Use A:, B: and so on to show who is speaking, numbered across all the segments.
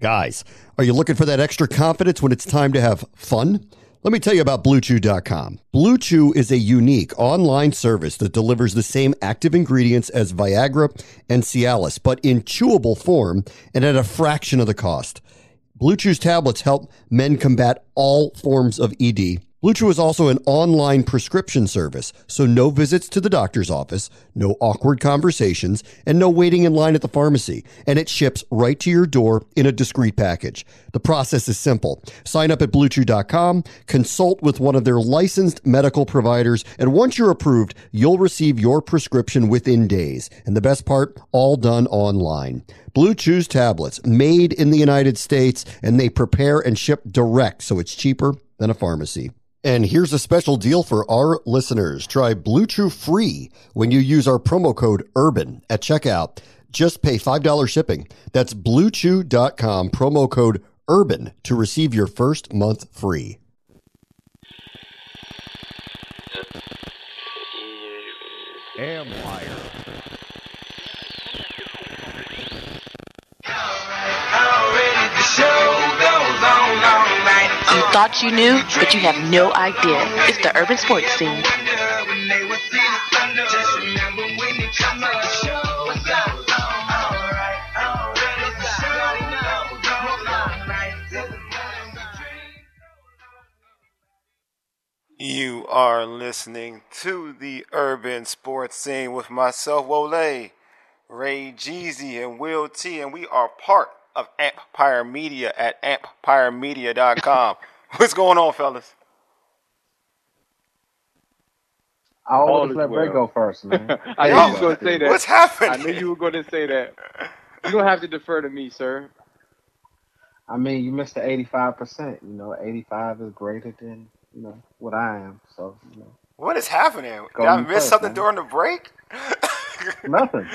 A: Guys, are you looking for that extra confidence when it's time to have fun? Let me tell you about BlueChew.com. Blue Chew is a unique online service that delivers the same active ingredients as Viagra and Cialis, but in chewable form and at a fraction of the cost. Blue Chew's tablets help men combat all forms of ED Blue Chew is also an online prescription service, so no visits to the doctor's office, no awkward conversations, and no waiting in line at the pharmacy. And it ships right to your door in a discreet package. The process is simple. Sign up at bluechew.com, consult with one of their licensed medical providers, and once you're approved, you'll receive your prescription within days. And the best part, all done online. Blue Chew's tablets, made in the United States, and they prepare and ship direct, so it's cheaper than a pharmacy. And here's a special deal for our listeners. Try Blue Chew free when you use our promo code URBAN at checkout. Just pay $5 shipping. That's bluechew.com, promo code URBAN to receive your first month free.
B: Amplifier.
C: You thought you knew, but you have no idea. It's the urban sports scene.
D: You are listening to the urban sports scene with myself, Wole, Ray Jeezy, and Will T, and we are part of Amplifier Media at amplifiermedia.com. What's going on, fellas?
E: I always let Ray go first, man.
F: I knew you were going to say that.
D: What's happening?
F: I knew you were going to say that. You don't have to defer to me, sir.
E: I mean, you missed the 85%. You know, 85 is greater than, you know, what I am. So, you know.
D: What is happening?
E: Go
D: Did I
E: you
D: miss
E: first,
D: something
E: man.
D: during the break?
E: Nothing.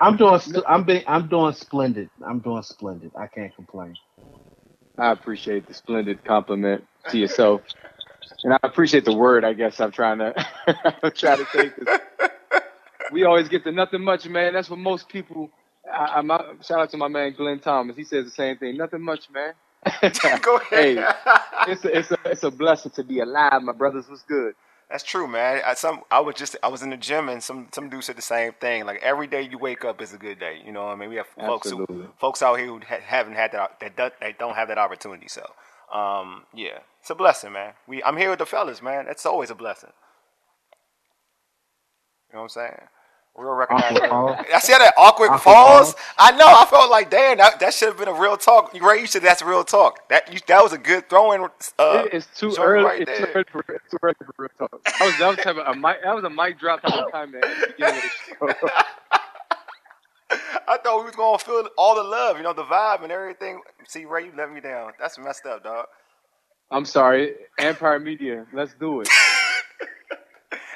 E: I'm doing st- I'm being I'm doing splendid. I'm doing splendid. I can't complain.
F: I appreciate the splendid compliment to yourself. And I appreciate the word, I guess I'm trying to I'm trying to take this. We always get to nothing much, man. That's what most people I, out- shout out to my man Glenn Thomas. He says the same thing. Nothing much, man.
D: Go ahead.
F: Hey, it's a, it's a it's a blessing to be alive, my brothers. What's good?
D: That's true, man. I, some I was just I was in the gym and some some dude said the same thing. Like every day you wake up is a good day. You know what I mean? We have folks who folks out here who ha- haven't had that that do, they don't have that opportunity. So, um, yeah, it's a blessing, man. We I'm here with the fellas, man. It's always a blessing. You know what I'm saying? Real recognize. I see that awkward
E: Awkward
D: pause.
E: pause.
D: I know. I felt like, damn, that, that should have been a real talk. Ray, you said that's real talk. That you, that was a good throw-in. Uh,
F: it's too early.
D: right
F: it's
D: there.
F: too early for it's too early for real talk. That was that was type of a mic. That was a mic drop type of comment at the beginning of the show.
D: I thought we was gonna feel all the love, you know, the vibe and everything. See, Ray, you let me down. That's messed up, dog.
F: I'm sorry, Amplifier Media. Let's do it.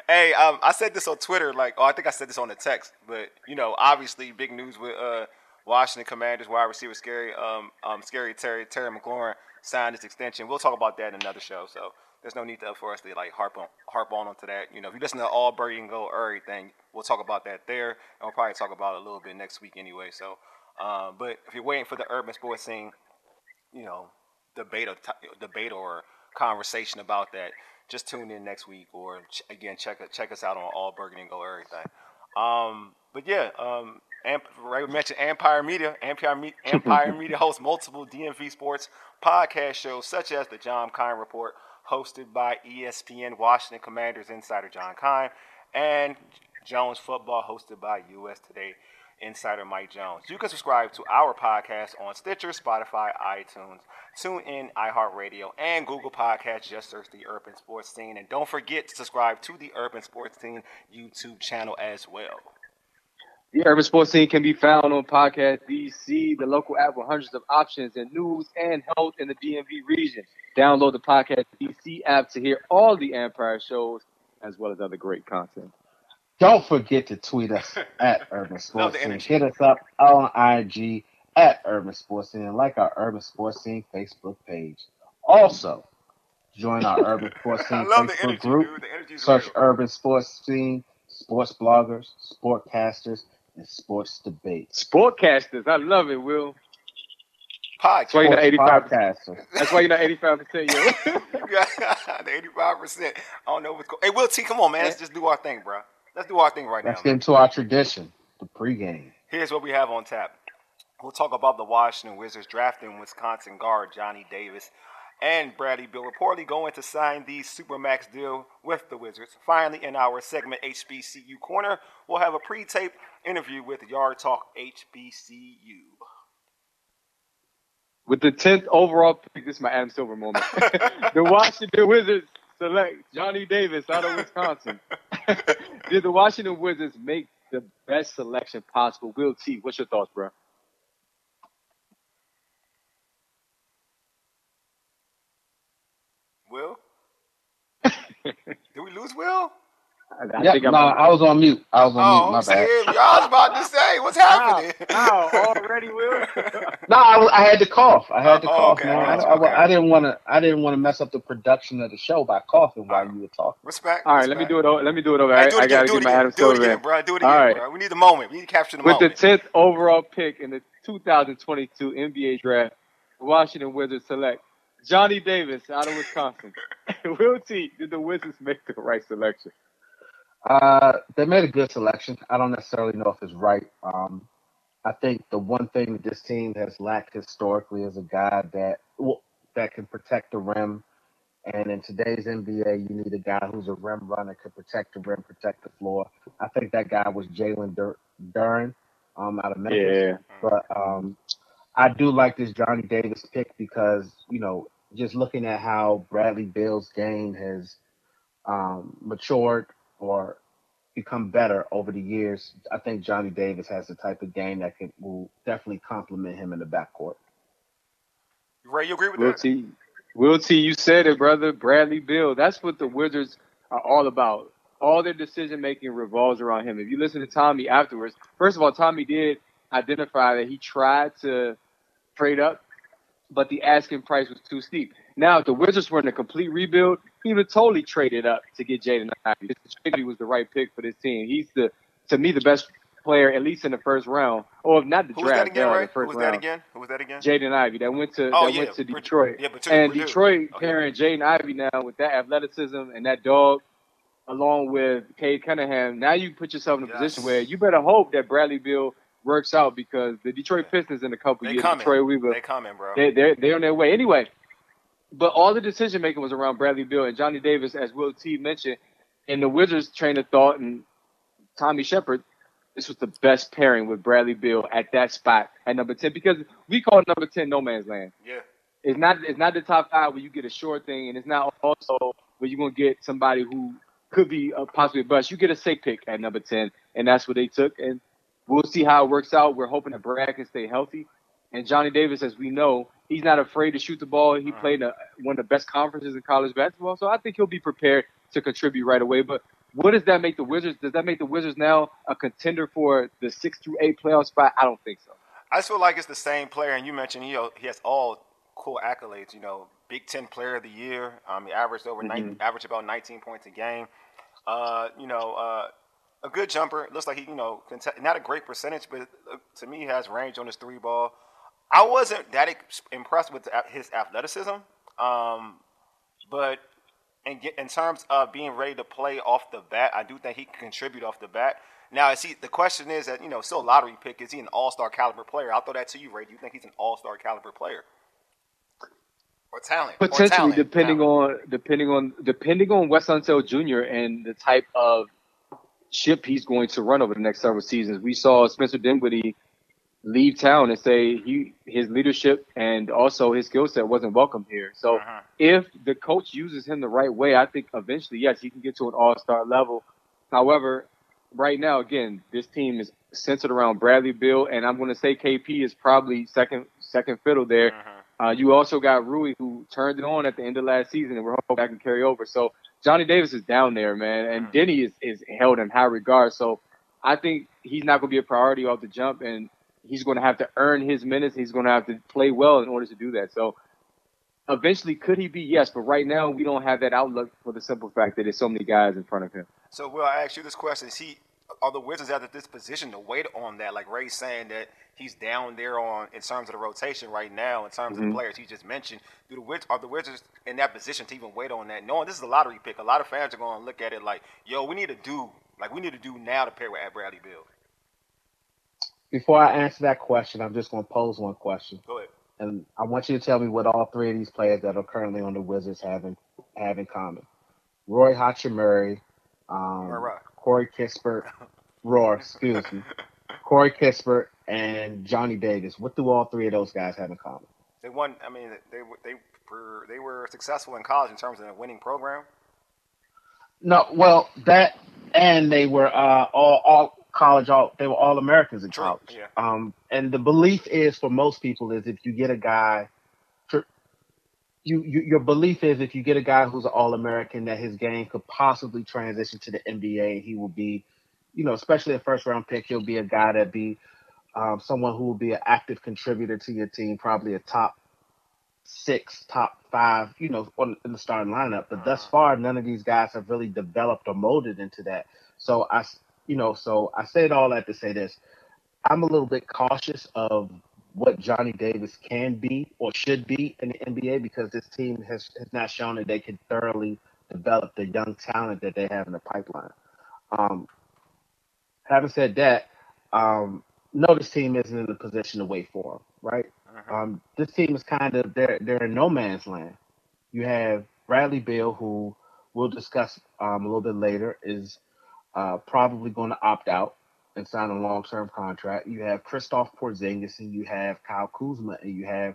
D: Hey, um, I said this on Twitter, like, oh, I think I said this on the text, but you know, obviously, big news with uh, Washington Commanders wide receiver Scary, um, um, Scary Terry Terry McLaurin signed his extension. We'll talk about that in another show, so there's no need to, for us to like harp on harp on onto that. You know, if you listen to all Birdie and Go or everything, we'll talk about that there, and we'll probably talk about it a little bit next week anyway. So, um, but if you're waiting for the urban sports scene, you know, debate or debate or conversation about that, just tune in next week or ch- again check check us out on all Burgundy and Go everything. Um, but yeah, um, Amp, Ray mentioned Amplifier Media. Amplifier, Amplifier Media hosts multiple DMV sports podcast shows such as the John Keim Report, hosted by ESPN Washington Commanders insider John Keim, and Jones Football, hosted by US Today insider Mike Jones. You can subscribe to our podcast on Stitcher, Spotify, iTunes, TuneIn, iHeartRadio, and Google Podcasts. Just search the Urban Sports Scene. And don't forget to subscribe to the Urban Sports Scene YouTube channel as well.
F: The Urban Sports Scene can be found on Podcast DC, the local app with hundreds of options and news and health in the DMV region. Download the Podcast DC app to hear all the Amplifier shows as well as other great content.
E: Don't forget to tweet us at Urban Sports
D: the
E: Scene. Hit us up on IG at Urban Sports Scene and like our Urban Sports Scene Facebook page. Also, join our Urban Sports
D: I
E: Scene
D: love the
E: Facebook
D: energy,
E: group.
D: The
E: Search
D: real.
E: Urban Sports Scene, sports bloggers, sportcasters, and sports debate.
F: Sportcasters, I love it, Will.
D: podcast.
F: That's why you're not 85.
E: podcaster.
F: That's why you're not 85 percent, yo.
D: You the eighty-five percent. I don't know what's going. Hey, Will T, come on, man. Let's just do our thing, bro. Let's do our thing right
E: Let's
D: now.
E: get into our tradition, the pregame.
D: Here's what we have on tap. We'll talk about the Washington Wizards drafting Wisconsin guard Johnny Davis and Bradley Beal reportedly going to sign the Supermax deal with the Wizards. Finally, in our segment HBCU Corner, we'll have a pre-tape interview with Yard Talk HBCU.
F: With the 10th overall pick, this is my Adam Silver moment. the Washington Wizards select Johnny Davis out of Wisconsin. Did the Washington Wizards make the best selection possible? Will T, what's your thoughts, bro?
D: Will? Did we lose Will?
F: I, I
E: Yeah, no,
F: I'm.
E: I was on mute. I was on
D: Oh,
E: mute.
D: I'm
E: My bad.
D: saying, y'all was about to say, what's happening?
F: Ow, ow, already, Will?
E: No, I, I had to cough. I had to
D: Oh,
E: cough,
D: okay,
E: man.
D: I
E: I,
D: got
E: I-
D: okay.
E: I didn't want to. I didn't want to mess up the production of the show by coughing while
D: Alright.
E: you were talking.
D: Respect.
F: All right, let me do it. Over, let me do it over.
D: Hey,
F: I,
D: do it
F: I
D: again,
F: gotta
D: do
F: get
D: it
F: my
D: again,
F: Adam
D: do it again, bro. Do it again,
F: right.
D: bro. We need the moment. We need to capture the moment.
F: With the 10th overall pick in the 2022 NBA draft, Washington Wizards select Johnny Davis out of Wisconsin. Will T, did the Wizards make the right selection?
E: Uh, they made a good selection. I don't necessarily know if it's right. Um, I think the one thing that this team has lacked historically is a guy that well, that can protect the rim. And in today's NBA, you need a guy who's a rim runner, can protect the rim, protect the floor. I think that guy was Jalen Dur- Duren um, out of Memphis.
F: Yeah.
E: But um, I do like this Johnny Davis pick because you know just looking at how Bradley Beal's game has um, matured or become better over the years, I think Johnny Davis has the type of game that can will definitely complement him in the backcourt.
D: Ray, you agree with
F: Will
D: that?
F: T, Will T, you said it, brother. Bradley Beal. That's what the Wizards are all about. All their decision making revolves around him. If you listen to Tommy afterwards, first of all, Tommy did identify that he tried to trade up, but the asking price was too steep. Now, if the Wizards were in a complete rebuild, he would have totally traded up to get Jaden Ivey. Ivey was the right pick for this team. He's the, to me, the best player, at least in the first round, or if not the
D: Who
F: draft,
D: again, uh,
F: yeah,
D: Ray?
F: the
D: Who
F: first
D: was that again? Who was that again?
F: Jaden Ivey that went to
D: Oh,
F: that
D: yeah,
F: went to. Detroit.
D: Yeah,
F: and
D: Purdue.
F: Detroit
D: Okay.
F: pairing Jaden Ivey now with that athleticism and that dog, along with Cade Cunningham. Now you put yourself in a
D: Yes.
F: position where you better hope that Bradley Beal works out because the Detroit Pistons in a couple years.
D: They
F: years,
D: coming.
F: Detroit Weaver,
D: They coming, bro.
F: they, they're they're on their way anyway. But all the decision making was around Bradley Beal and Johnny Davis, as Will T mentioned, and the Wizards train of thought and Tommy Sheppard. This was the best pairing with Bradley Beal at that spot at number ten because we call number ten no man's land.
D: yeah.
F: It's not it's not the top five where you get a sure thing, and it's not also where you're gonna get somebody who could be a possibly a bust. You get a safe pick at number ten, and that's what they took. And we'll see how it works out. We're hoping that Brad can stay healthy. And Johnny Davis, as we know, he's not afraid to shoot the ball. He
D: Uh-huh.
F: played a, one of the best conferences in college basketball, so I think he'll be prepared to contribute right away. But what does that make the Wizards? Does that make the Wizards now a contender for the six through eight playoff spot? I don't think so.
D: I just feel like it's the same player, and you mentioned he he has all cool accolades. You know, Big Ten Player of the Year. Um, he averaged over nine, averaged about 19 points a game. Uh, you know, uh, a good jumper. Looks like he, you know, not a great percentage, but uh, to me, he has range on his three ball. I wasn't that impressed with his athleticism, um, but in, in terms of being ready to play off the bat, I do think he can contribute off the bat. Now, is he, the question is that you know, still a lottery pick. Is he an All Star caliber player? I'll throw that to you, Ray. Do you think he's an All Star caliber player or talent? Or
F: Potentially,
D: talent,
F: depending
D: talent.
F: on depending on depending on Wes Unseld Jr. and the type of ship he's going to run over the next several seasons. We saw Spencer Dinwiddie leave town and say he his leadership and also his skill set wasn't welcome here. So
D: Mhm.
F: if the coach uses him the right way, I think eventually, yes, he can get to an all star level. However, right now, again, this team is centered around Bradley Beal, and I'm going to say KP is probably second second fiddle there. Uh, you also got Rui, who turned it on at the end of last season, and we're hoping that can carry over. So Johnny Davis is down there, man, and Denny is, is held in high regard. So I think he's not going to be a priority off the jump, and he's going to have to earn his minutes. He's going to have to play well in order to do that. So eventually, could he be? Yes, but right now we don't have that outlook for the simple fact that there's so many guys in front of him.
D: So, will I ask you this question? Is he are the Wizards at this position to wait on that? Like Ray's saying that he's down there on in terms of the rotation right now, in terms mm-hmm. of the mm-hmm. players he just mentioned. Do the Wizards are the Wizards in that position to even wait on that? Knowing this is a lottery pick, a lot of fans are going to look at it like, yo, we need to do like we need to do now to pair with Bradley Beal.
E: Before I answer that question, I'm just going to pose one question.
D: Go ahead.
E: And I want you to tell me what all three of these players that are currently on the Wizards have in, have in common. Roy Hachimura, um, Corey Kispert, Roar, excuse me, Corey Kispert, and Johnny Davis. What do all three of those guys have in common?
D: They won. I mean, they they were they were successful in college in terms of a winning program.
E: No, well, that and they were uh, all all college all they were all Americans in
D: True.
E: college.
D: Yeah.
E: Um, and the belief is for most people is if you get a guy you, you, your belief is if you get a guy who's an All American that his game could possibly transition to the NBA, he will be, you know, especially a first round pick, he'll be a guy that be um, someone who will be an active contributor to your team, probably a top six, top five, you know, on, in the starting lineup. But thus far, none of these guys have really developed or molded into that. So I, you know, so I said all that to say this. I'm a little bit cautious of what Johnny Davis can be or should be in the NBA because this team has, has not shown that they can thoroughly develop the young talent that they have in the pipeline. Um, having said that, um, no, this team isn't in a position to wait for him, right? Uh-huh. Um, this team is kind of they're they're in no man's land. You have Bradley Beal, who we'll discuss um, a little bit later, is uh, probably going to opt out and sign a long term contract. You have Kristaps Porzingis and you have Kyle Kuzma and you have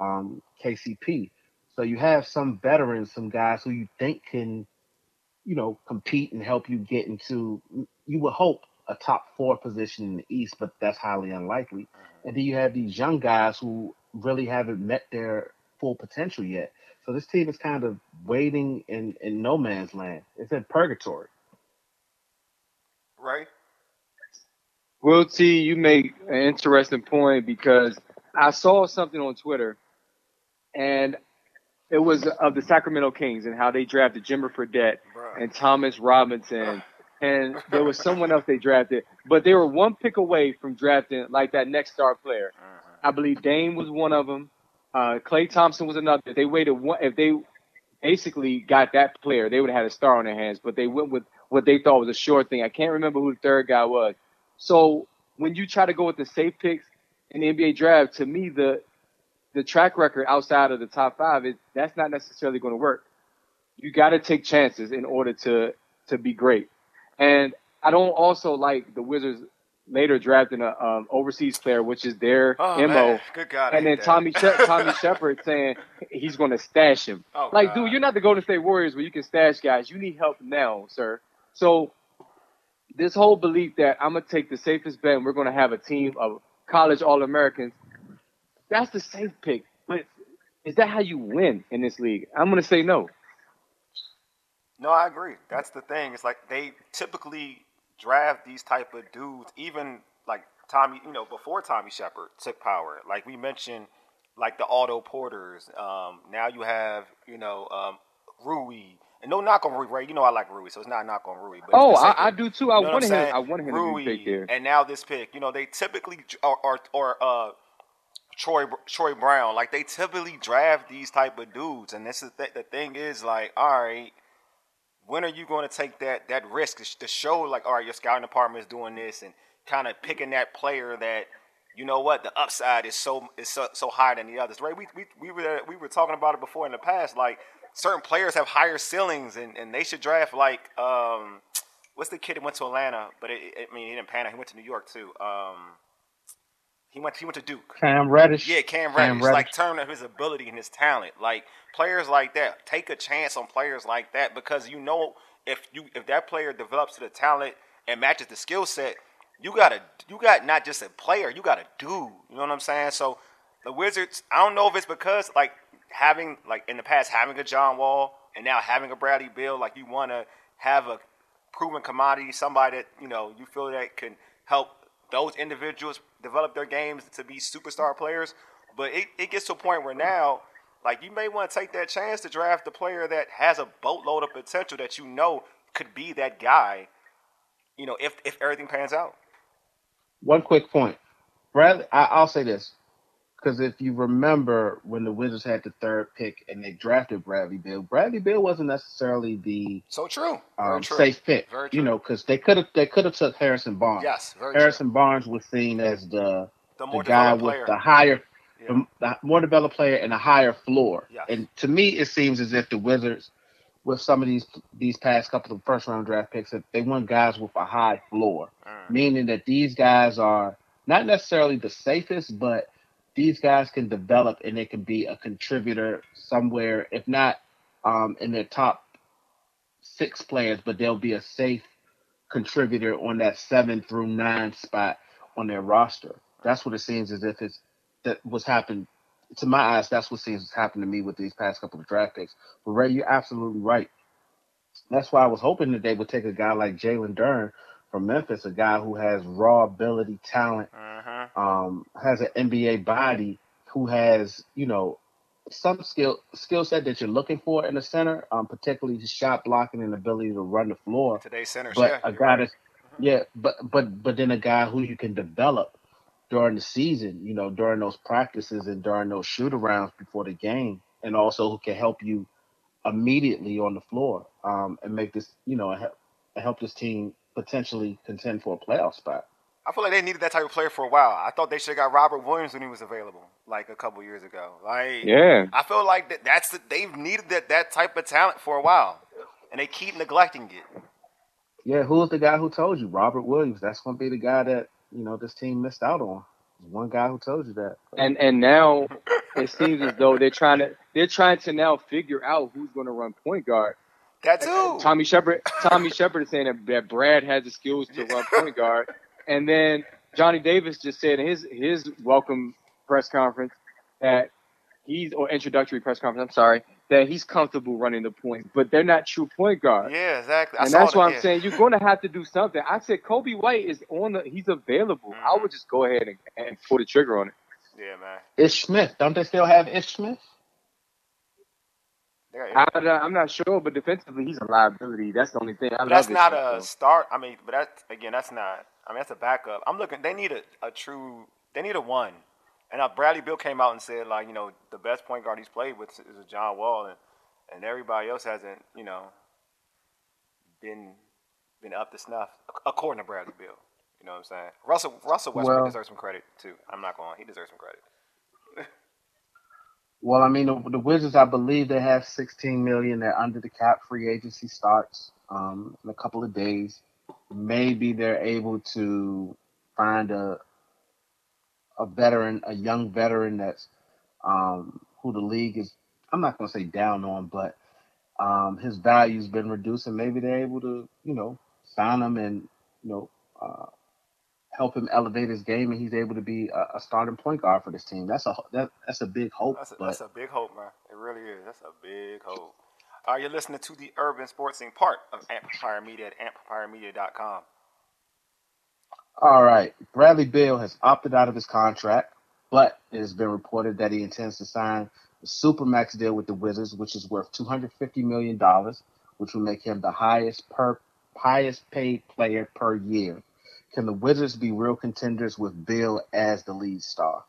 E: um, KCP. So you have some veterans, some guys who you think can, you know, compete and help you get into. You would hope a top four position in the East, but that's highly unlikely. Mm-hmm. And then you have these young guys who really haven't met their full potential yet. So this team is kind of waiting in, in no man's land. It's in purgatory.
D: Right.
F: Will T, you make an interesting point because I saw something on Twitter, and it was of the Sacramento Kings and how they drafted Jimmer Fredette and Thomas Robinson, and there was someone else they drafted, but they were one pick away from drafting like that next star player. Uh-huh. I believe Dame was one of them. Uh, Klay Thompson was another. If they waited one, if they basically got that player, they would have had a star on their hands. But they went with what they thought was a sure thing. I can't remember who the third guy was. So when you try to go with the safe picks in the NBA draft, to me the the track record outside of the top five is that's not necessarily going to work. You got to take chances in order to to be great. And I don't also like the Wizards later drafting a um, overseas player, which is their
D: oh,
F: mo.
D: Man. Good God,
F: and then
D: that.
F: Tommy she- Tommy Sheppard saying he's going to stash him.
D: Oh,
F: like,
D: God.
F: dude, you're not the Golden State Warriors where you can stash guys. You need help now, sir. So this whole belief that I'm gonna take the safest bet and we're gonna have a team of college All Americans, that's the safe pick. But is that how you win in this league? I'm gonna say no.
D: No, I agree. That's the thing. It's like they typically draft these type of dudes, even like Tommy, you know, before Tommy Sheppard took power. Like we mentioned, like the Otto Porters. Um, now you have, you know, um, Rui. And no knock on Rui Ray. You know I like Rui, so it's not a knock on Rui. But
F: oh, I, I, do too. I you know wanted him. I wanted him
D: Rui,
F: to be picked there.
D: And now this pick, you know, they typically are or, or uh, Troy Troy Brown, like they typically draft these type of dudes. And this is th- the thing is like, all right, when are you going to take that that risk to show like, all right, your scouting department is doing this and kind of picking that player that you know what the upside is so is so, so higher than the others, right? We we we were we were talking about it before in the past, like certain players have higher ceilings, and, and they should draft like um, what's the kid that went to Atlanta, but it, it, I mean he didn't pan out. He went to New York too. Um, he went he went to Duke.
E: Cam Reddish.
D: Yeah, Cam Reddish. Cam Reddish. Like turn up his ability and his talent. Like players like that, take a chance on players like that because you know if you if that player develops to the talent and matches the skill set, you got a you got not just a player, you got a dude. You know what I'm saying? So the Wizards, I don't know if it's because like having like in the past having a John Wall and now having a Bradley Beal, like you want to have a proven commodity, somebody that you know you feel that can help those individuals develop their games to be superstar players. But it, it gets to a point where now, like you may want to take that chance to draft a player that has a boatload of potential that you know could be that guy. you know, if if everything pans out.
E: One quick point, Bradley. I, I'll say this because if you remember when the Wizards had the third pick and they drafted Bradley Beal, Bradley Beal wasn't necessarily the
D: So true.
E: Um,
D: true.
E: safe pick. You know, because they could have they could have took Harrison Barnes.
D: Yes,
E: Harrison Barnes was seen as the
D: true. The
E: the guy with
D: player.
E: the higher,
D: Yeah.
E: the, the more developed player and a higher floor.
D: Yes.
E: And to me, it seems as if the Wizards, with some of these these past couple of first round draft picks, that they want guys with a high floor,
D: Mm.
E: meaning that these guys are not necessarily the safest, but these guys can develop and they can be a contributor somewhere, if not um, in their top six players, but they'll be a safe contributor on that seven through nine spot on their roster. That's what it seems as if it's that what's happened to my eyes. That's what seems to happen to me with these past couple of draft picks. But Ray, you're absolutely right. That's why I was hoping that they would take a guy like Jalen Duren from Memphis, a guy who has raw ability, talent,
D: Mhm.
E: Um, has an NBA body, who has you know some skill skill set that you're looking for in a center, um, particularly shot blocking and ability to run the floor.
D: Today's centers.
E: But
D: yeah,
E: a guy
D: right.
E: that's yeah, but but but then a guy who you can develop during the season, you know, during those practices and during those shoot arounds before the game, and also who can help you immediately on the floor, um, and make this, you know, help, help this team potentially contend for a playoff spot.
D: I feel like they needed that type of player for a while. I thought they should have got Robert Williams when he was available, like a couple years ago. Like,
F: Yeah.
D: I feel like that, that's the, they've needed that, that type of talent for a while, and they keep neglecting it.
E: Yeah, who's the guy who told you? Robert Williams. That's going to be the guy that you know this team missed out on. One guy who told you that.
F: And and now it seems as though they're trying to they're trying to now figure out who's going to run point guard.
D: That too.
F: Tommy Sheppard Tommy Sheppard is saying that, that Brad has the skills to run point guard, and then Johnny Davis just said in his his welcome press conference that he's or introductory press conference. I'm sorry that he's comfortable running the point, but they're not true point guards.
D: Yeah, exactly. I
F: and
D: saw
F: that's
D: that,
F: why I'm
D: yeah.
F: saying you're going to have to do something. I said Coby White is on the he's available. I
D: Mhm.
F: would just go ahead and, and pull the trigger on it.
D: Yeah, man.
E: Ish Smith. Don't they still have Ish Smith?
F: I, I'm not sure, but defensively he's a liability. That's the only thing. I
D: But that's not a start. I mean, but that again, that's not. I mean, that's a backup. I'm looking. They need a, a true. They need a one. And uh, Bradley Beal came out and said like, you know, the best point guard he's played with is John Wall, and and everybody else hasn't, you know, been been up to snuff according to Bradley Beal. You know what I'm saying? Russell Russell Westbrook
E: Well-
D: deserves some credit too. I'm not going. He deserves some credit.
E: Well, I mean, the, the Wizards, I believe they have 16 million. They're under the cap. Free agency starts um, in a couple of days. Maybe they're able to find a a veteran, a young veteran that's um, who the league is. I'm not going to say down on, but um, his value's been reduced, and maybe they're able to, you know, sign him and you know uh, help him elevate his game, and he's able to be a, a starting point guard for this team. That's a that, that's a big hope.
D: That's a,
E: but
D: that's a big hope, man. It really is. That's a big hope. All right, you're listening to the Urban Sports Scene part of Amplifier Media at amplifiermedia.com.
E: All right. Bradley Beal has opted out of his contract, but it has been reported that he intends to sign a supermax deal with the Wizards, which is worth two hundred fifty million dollars, which will make him the highest per highest paid player per year. Can the Wizards be real contenders with Beal as the lead star?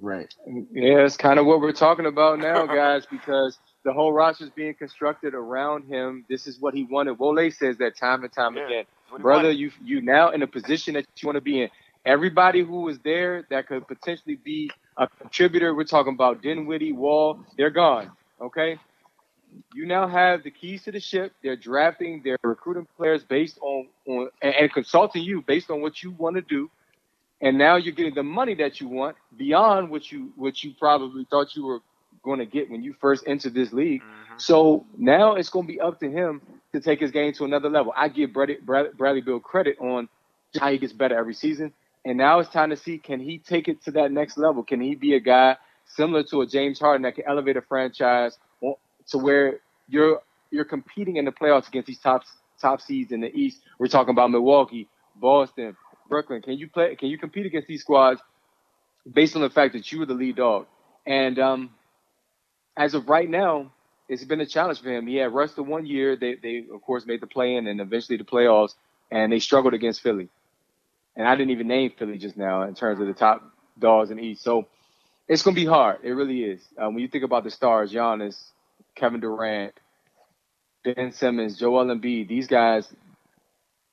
E: Right.
F: Yeah, it's kind of what we're talking about now, guys, because the whole roster is being constructed around him. This is what he wanted. Wole says that time and time
D: Yeah,
F: again.
D: that's what he
F: Brother, you you now in a position that you want to be in. Everybody who was there that could potentially be a contributor, we're talking about Dinwiddie, Wall, they're gone. Okay? You now have the keys to the ship. They're drafting, they're recruiting players based on, on and, and consulting you based on what you want to do and now you're getting the money that you want beyond what you what you probably thought you were going to get when you first enter this league.
D: Mhm.
F: So now it's going to be up to him to take his game to another level. I give Bradley, Bradley Beal credit on how he gets better every season, and now it's time to see can he take it to that next level? Can he be a guy similar to a James Harden that can elevate a franchise to where you're you're competing in the playoffs against these top top seeds in the East? We're talking about Milwaukee, Boston, Brooklyn. Can you play? Can you compete against these squads based on the fact that you were the lead dog? And um, as of right now, it's been a challenge for him. He had rushed the one year. They, they of course made the play in and eventually the playoffs. and they struggled against Philly. And I didn't even name Philly just now in terms of the top dogs in the East. So it's going to be hard. It really is. Um, when you think about the stars, Giannis, Kevin Durant, Ben Simmons, Joel Embiid, these guys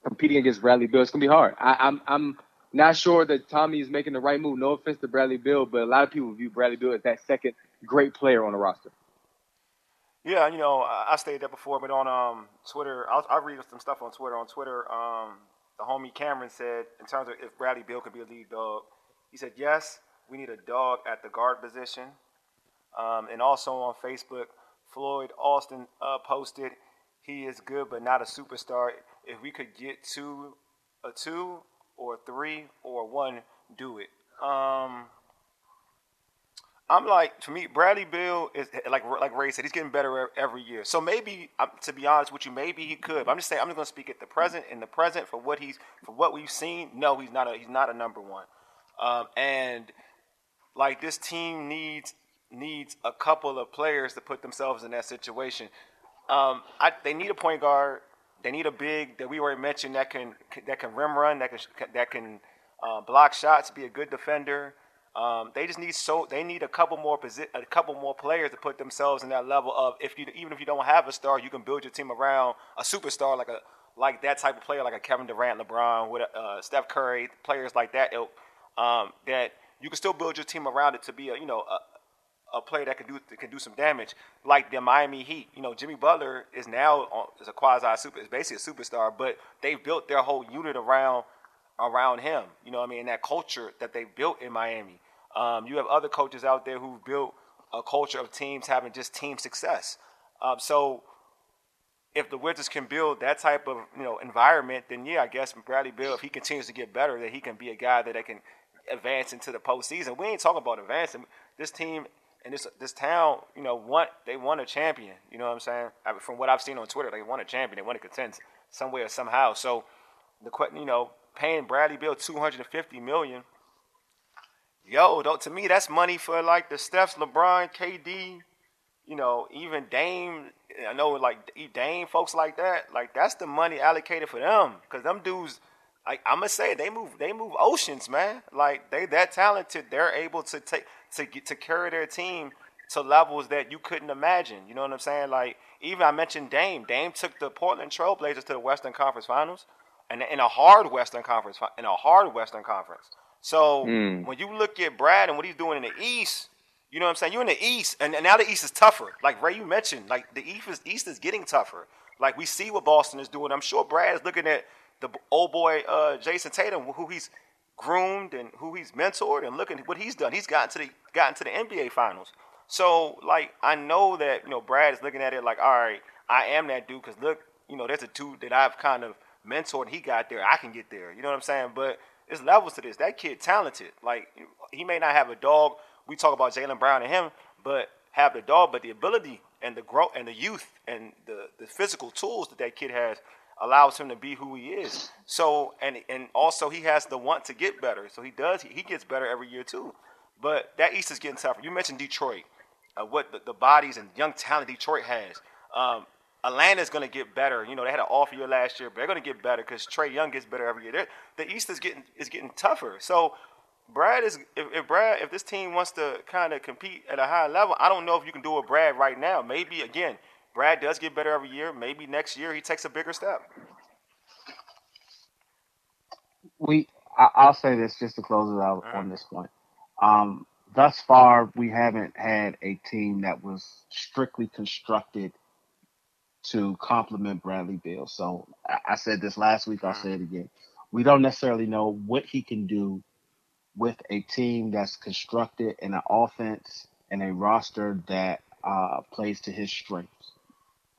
F: competing against Bradley Beal, it's going to be hard. I, I'm, I'm not sure that Tommy is making the right move. No offense to Bradley Beal, but a lot of people view Bradley Beal as that second great player on the roster.
D: Yeah, you know, I stated that before, but on um, Twitter, I'll, I'll read some stuff on Twitter. On Twitter, um, the homie Cameron said, in terms of if Bradley Beal could be a lead dog, he said, yes, we need a dog at the guard position. Um, and also on Facebook, Floyd Austin uh, posted, he is good but not a superstar. If we could get two, a two or three or one, do it. Um, I'm like, to me, Bradley Beal is like like Ray said, he's getting better every year. So maybe, to be honest with you, maybe he could. But I'm just saying, I'm just going to speak at the present. In the present, for what he's for what we've seen, no, he's not a he's not a number one. Um, and like this team needs needs a couple of players to put themselves in that situation. Um, I, they need a point guard. They need a big that we already mentioned that can that can rim run, that can that can uh, block shots, be a good defender. Um, they just need so they need a couple more posi- a couple more players to put themselves in that level of if you even if you don't have a star, you can build your team around a superstar like a like that type of player, like a Kevin Durant, LeBron, with uh, Steph Curry, players like that. Um, that you can still build your team around it to be a you know a, a player that can do that can do some damage, like the Miami Heat. You know, Jimmy Butler is now is a quasi super, is basically a superstar, but they built their whole unit around around him. You know, I mean, that culture that they built in Miami. Um, you have other coaches out there who've built a culture of teams having just team success. Um, so if the Wizards can build that type of you know environment, then yeah, I guess Bradley Beal, if he continues to get better, that he can be a guy that they can advance into the postseason. We ain't talking about advancing. This team and this this town, you know, want they won a champion. You know what I'm saying? I from what I've seen on Twitter, they want a champion. They won to contend some way or somehow. So the you know paying Bradley Beal 250 million yo, don't, to me, that's money for like the Stephs, LeBron, KD, you know, even Dame. I know like Dame, folks like that. Like that's the money allocated for them because them dudes. Like I'm gonna say, they move, they move oceans, man. Like they that talented, they're able to take to get to carry their team to levels that you couldn't imagine. You know what I'm saying? Like even I mentioned Dame. Dame took the Portland Trailblazers to the Western Conference Finals, and in a hard Western Conference, in a hard Western Conference. So mm. when you look at Brad and what he's doing in the East, you know what I'm saying? You're in the East, and, and now the East is tougher. Like Ray, you mentioned, like the East is, East is getting tougher. Like we see what Boston is doing. I'm sure Brad is looking at the old boy uh, Jayson Tatum, who he's groomed and who he's mentored, and looking at what he's done. He's gotten to the gotten to the NBA Finals. So like I know that you know Brad is looking at it like, all right, I am that dude because look, you know, there's a dude that I've kind of mentored. And he got there. I can get there. You know what I'm saying? But there's levels to this. That kid talented. Like he may not have a dog. We talk about Jaylen Brown and him, but have the dog, but the ability and the growth and the youth and the, the physical tools that that kid has allows him to be who he is. So and and also he has the want to get better. So he does. He, he gets better every year too. But that East is getting tougher. You mentioned Detroit, uh, what the, the, bodies and young talent Detroit has. Um, Atlanta's going to get better. You know, they had an off year last year, but they're going to get better because Trae Young gets better every year. They're, the East is getting is getting tougher. So Brad is if, if Brad if this team wants to kind of compete at a high level, I don't know if you can do a Brad right now. Maybe again, Brad does get better every year. Maybe next year he takes a bigger step.
E: We, I, will say this just to close it out on this point. Um, thus far, we haven't had a team that was strictly constructed to complement Bradley Beal. So I said this last week, I'll say it again. We don't necessarily know what he can do with a team that's constructed in an offense and a roster that uh, plays to his strengths.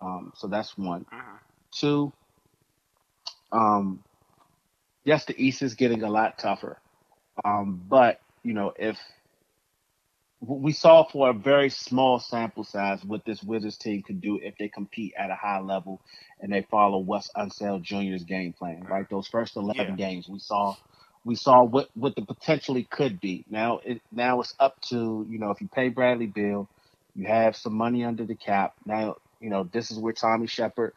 E: Um, so that's one. Uh-huh. Two, um, yes, the East is getting a lot tougher. Um, but, you know, if we saw for a very small sample size what this Wizards team could do if they compete at a high level and they follow Wes Unseld Jr.'s game plan. Right, those first eleven yeah. games we saw, we saw what what the potentially could be. Now it now it's up to you know if you pay Bradley Beal, you have some money under the cap. Now you know this is where Tommy Sheppard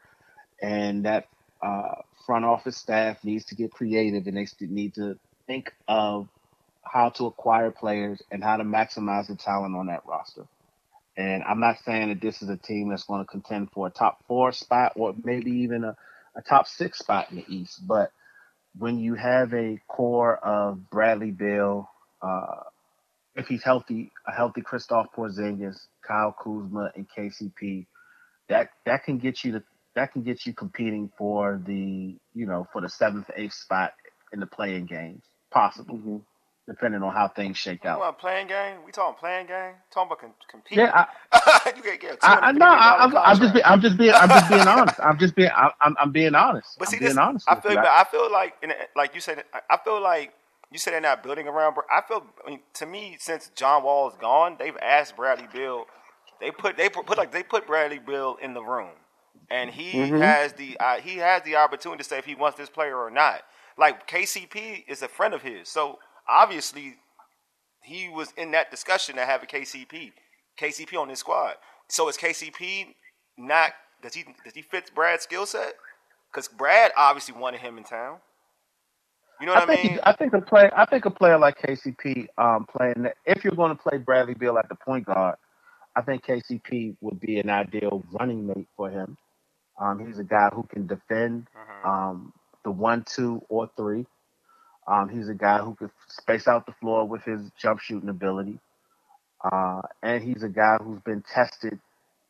E: and that uh, front office staff needs to get creative and they need to think of how to acquire players and how to maximize the talent on that roster. And I'm not saying that this is a team that's going to contend for a top four spot or maybe even a, a top six spot in the East. But when you have a core of Bradley Beal, uh, if he's healthy, a healthy Kristaps Porzingis, Kyle Kuzma, and KCP, that that can get you to that can get you competing for the you know for the seventh, eighth spot in the playing games, possible,
F: Mm-hmm.
E: Depending on how things shake out.
D: want playing game? We talking playing game? Talking about com- competing?
E: Yeah, I,
D: you can't get
E: I, I
D: $250
E: know. I, I'm, I'm just, be, I'm just being, I'm just being honest. I'm just being, I, I'm, I'm being honest.
D: But see,
E: I'm being
D: this,
E: honest.
D: I feel. I feel like, like you said, I- feel like you said they're not building around. I feel, I mean, to me, since John Wall is gone, they've asked Bradley Beal. They put, they put, put like they put Bradley Beal in the room, and he
E: Mhm.
D: has the, uh, he has the opportunity to say if he wants this player or not. Like KCP is a friend of his, so obviously he was in that discussion to have a KCP, KCP on his squad. So is KCP not? Does he does he fit Brad's skill set? Because Brad obviously wanted him in town. You know
E: I
D: what I,
E: think,
D: mean?
E: I think a player, I think a player like KCP, um, playing if you're going to play Bradley Beal at the point guard, I think KCP would be an ideal running mate for him. Um, he's a guy who can defend
D: Mhm.
E: um, the one, two, or three. Um, he's a guy who could space out the floor with his jump shooting ability, uh, and he's a guy who's been tested,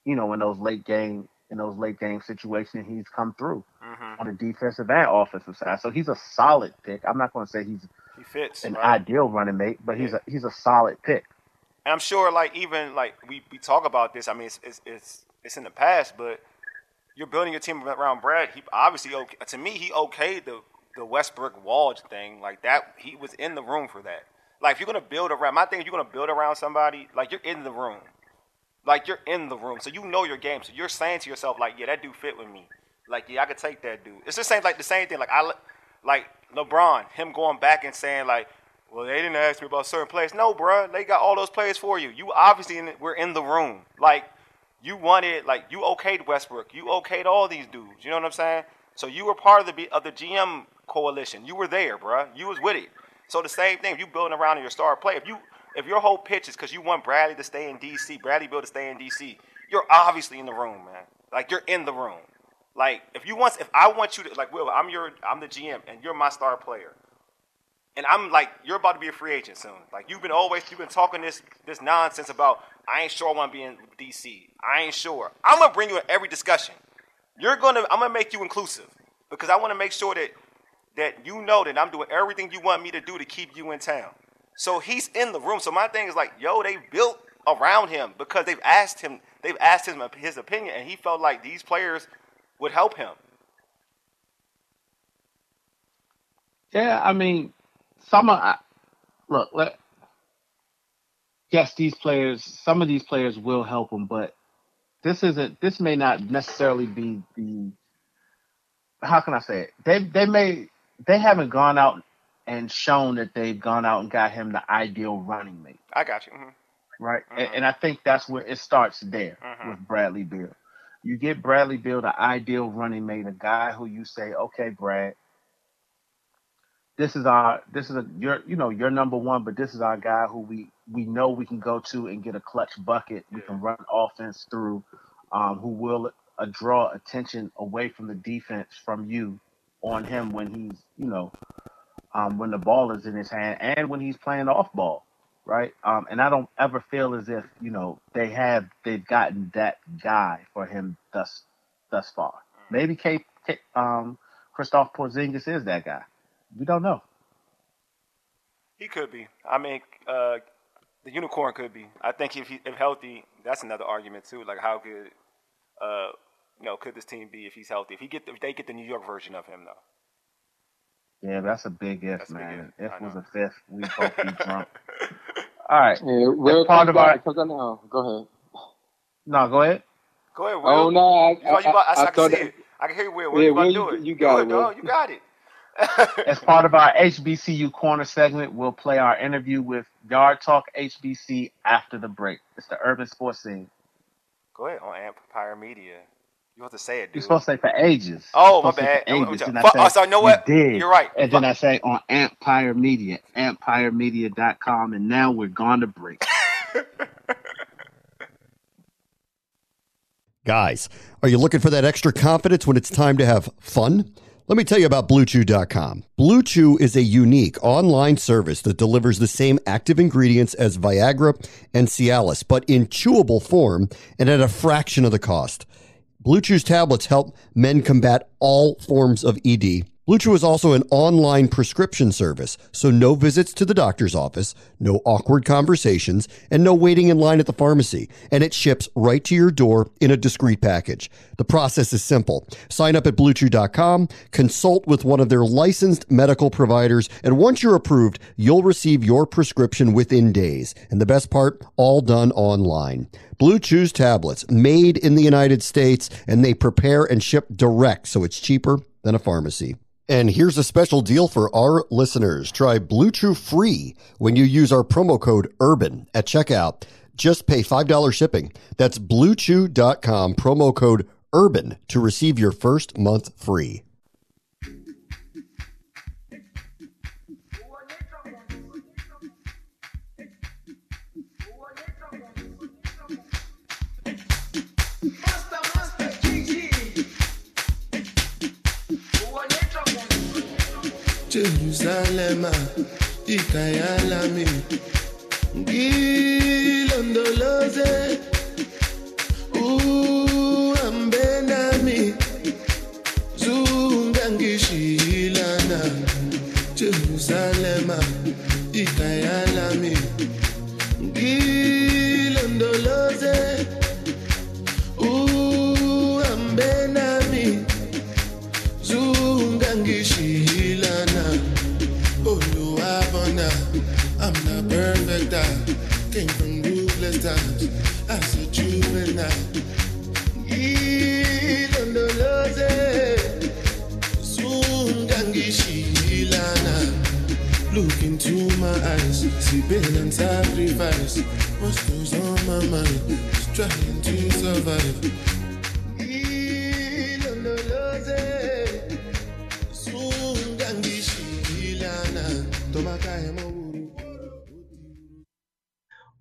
E: you know, in those late game in those late game situations. He's come through
D: Mhm.
E: on the defensive and offensive side, so he's a solid pick. I'm not going to say he's
D: He fits.
E: an
D: right?
E: ideal running mate, but he's
D: Yeah.
E: a he's a solid pick.
D: And I'm sure, like even like we, we talk about this. I mean, it's, it's it's it's in the past, but you're building your team around Brad. He obviously okay, to me he okayed the the Westbrook Wall thing like that. He was in the room for that. Like if you're gonna build around my thing, if you're gonna build around somebody, like you're in the room, like you're in the room, so you know your game. So you're saying to yourself, like, yeah, that dude fit with me. Like, yeah, I could take that dude. It's the same, like the same thing. Like I, like LeBron, him going back and saying like, well, they didn't ask me about certain players. No, bruh, they got all those players for you. You obviously in, we're in the room. Like you wanted, like you okayed Westbrook, you okayed all these dudes. You know what I'm saying? So you were part of the of the GM coalition. You were there, bruh. You was with it. So the same thing. You building around your star player. If you if your whole pitch is because you want Bradley to stay in DC, Bradley Beal to stay in DC, you're obviously in the room, man. Like you're in the room. Like if you want, if I want you to, like Will, I'm your, I'm the GM, and you're my star player, and I'm like, you're about to be a free agent soon. Like you've been always, you've been talking this this nonsense about, I ain't sure I want to be in DC. I ain't sure. I'm gonna bring you in every discussion. You're gonna, I'm gonna make you inclusive because I want to make sure that that you know that I'm doing everything you want me to do to keep you in town. So he's in the room. So my thing is like, yo, they built around him because they've asked him, they've asked him his opinion, and he felt like these players would help him.
E: Yeah, I mean, some of look, let, yes, these players, some of these players will help them, but this isn't. This may not necessarily be the. How can I say it? They they may they haven't gone out and shown that they've gone out and got him the ideal running mate,
D: I got you. Mhm.
E: right?
D: Mhm.
E: And, and I think that's where it starts there
D: Mhm.
E: with Bradley Beal. You get Bradley Beal the ideal running mate, a guy who you say, okay, Brad, this is our this is a you're you know you're number one, but this is our guy who we we know we can go to and get a clutch bucket. We can run offense through, um, who will uh, draw attention away from the defense from you on him when he's you know um, when the ball is in his hand and when he's playing off ball, right? Um, and I don't ever feel as if you know they have they've gotten that guy for him thus thus far. Maybe K, K um, Kristaps Porzingis is that guy. We don't know.
D: He could be. I mean, uh, the unicorn could be. I think if he if healthy, that's another argument too. Like how good, uh, you know, could this team be if he's healthy? If he get if they get the New York version of him though.
E: Yeah, that's a big if,
D: That's a big
E: man.
D: if.
E: If was a fifth, we both be drunk. All right.
F: Yeah, Will
E: part
F: comes
E: of our-
F: back because I know. Go ahead.
E: No, go ahead.
D: Go ahead, Will.
F: Oh no, I,
D: You, you, about, I, I, can
F: thought
D: see
F: that-
D: it. I can hear you, Will. Will
F: Yeah,
D: you about
F: Will,
D: to do
F: you-
D: it?
F: you got
D: do
F: it, Will.
D: You got it.
E: As part of our HBCU corner segment, we'll play our interview with Yard Talk HBC after the break. It's the urban sports scene.
D: Go ahead on Amplifier Media. You have to say it,
E: You're supposed to say for ages.
D: Oh, my
E: supposed to say
D: bad. Oh,
E: ages.
D: I'm
E: And I say,
D: Oh, so you know what?
E: did.
D: You're right.
E: And then I say on Amplifier Media, amplifiermedia.com, and now we're gone to break.
A: Guys, are you looking for that extra confidence when it's time to have fun? Let me tell you about BlueChew.com. BlueChew is a unique online service that delivers the same active ingredients as Viagra and Cialis, but in chewable form and at a fraction of the cost. BlueChew's tablets help men combat all forms of ED. BlueChew is also an online prescription service, so no visits to the doctor's office, no awkward conversations, and no waiting in line at the pharmacy. And it ships right to your door in a discreet package. The process is simple. Sign up at bluechew.com, consult with one of their licensed medical providers, and once you're approved, you'll receive your prescription within days. And the best part, all done online. BlueChew's tablets, made in the United States, and they prepare and ship direct, so it's cheaper than a pharmacy. And here's a special deal for our listeners. Try BlueChew free when you use our promo code URBAN at checkout. Just pay $5 shipping. That's bluechew.com promo code URBAN to receive your first month free.
B: Jerusalem, ikayalami, ngilondoloze, uhambe nami, zungangishilana. Jerusalem, ikayalami, ngilondoloze, uhambe nami, zungangishilana. Oluwabona, I'm not perfect. I came from ruthless times as a juvenile. Ilondoloze, zungangishilana. Look into my eyes, see pain and sacrifice. What's on my mind? Trying to survive.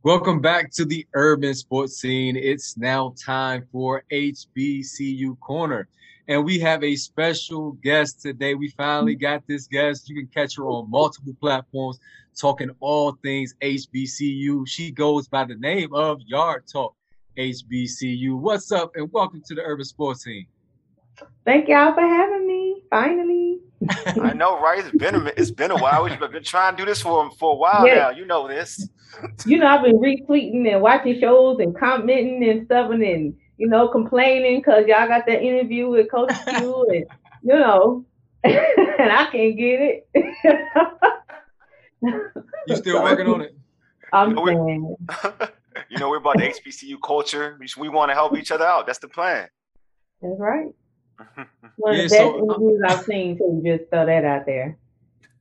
G: Welcome back to the urban sports scene. It's now time for HBCU Corner. And we have a special guest today. We finally got this guest. You can catch her on multiple platforms talking all things HBCU. She goes by the name of Yard Talk HBCU. What's up? And welcome to the urban sports scene.
H: Thank y'all for having me. Finally.
D: I know, right? It's been a, it's been a while. We've been trying to do this for for a while
H: Yeah.
D: now. You know this.
H: You know, I've been retweeting and watching shows and commenting and stuff and then, you know, complaining because y'all got that interview with Coach Q and, you know, and I can't get it.
G: You still working on it?
H: I'm
D: You know, we-
H: saying,
D: you know, we're about the HBCU culture. We, we want to help each other out. That's the plan.
H: that's right. One
G: Yeah,
H: of the best
G: so,
H: interviews I've seen, so you just throw that out there.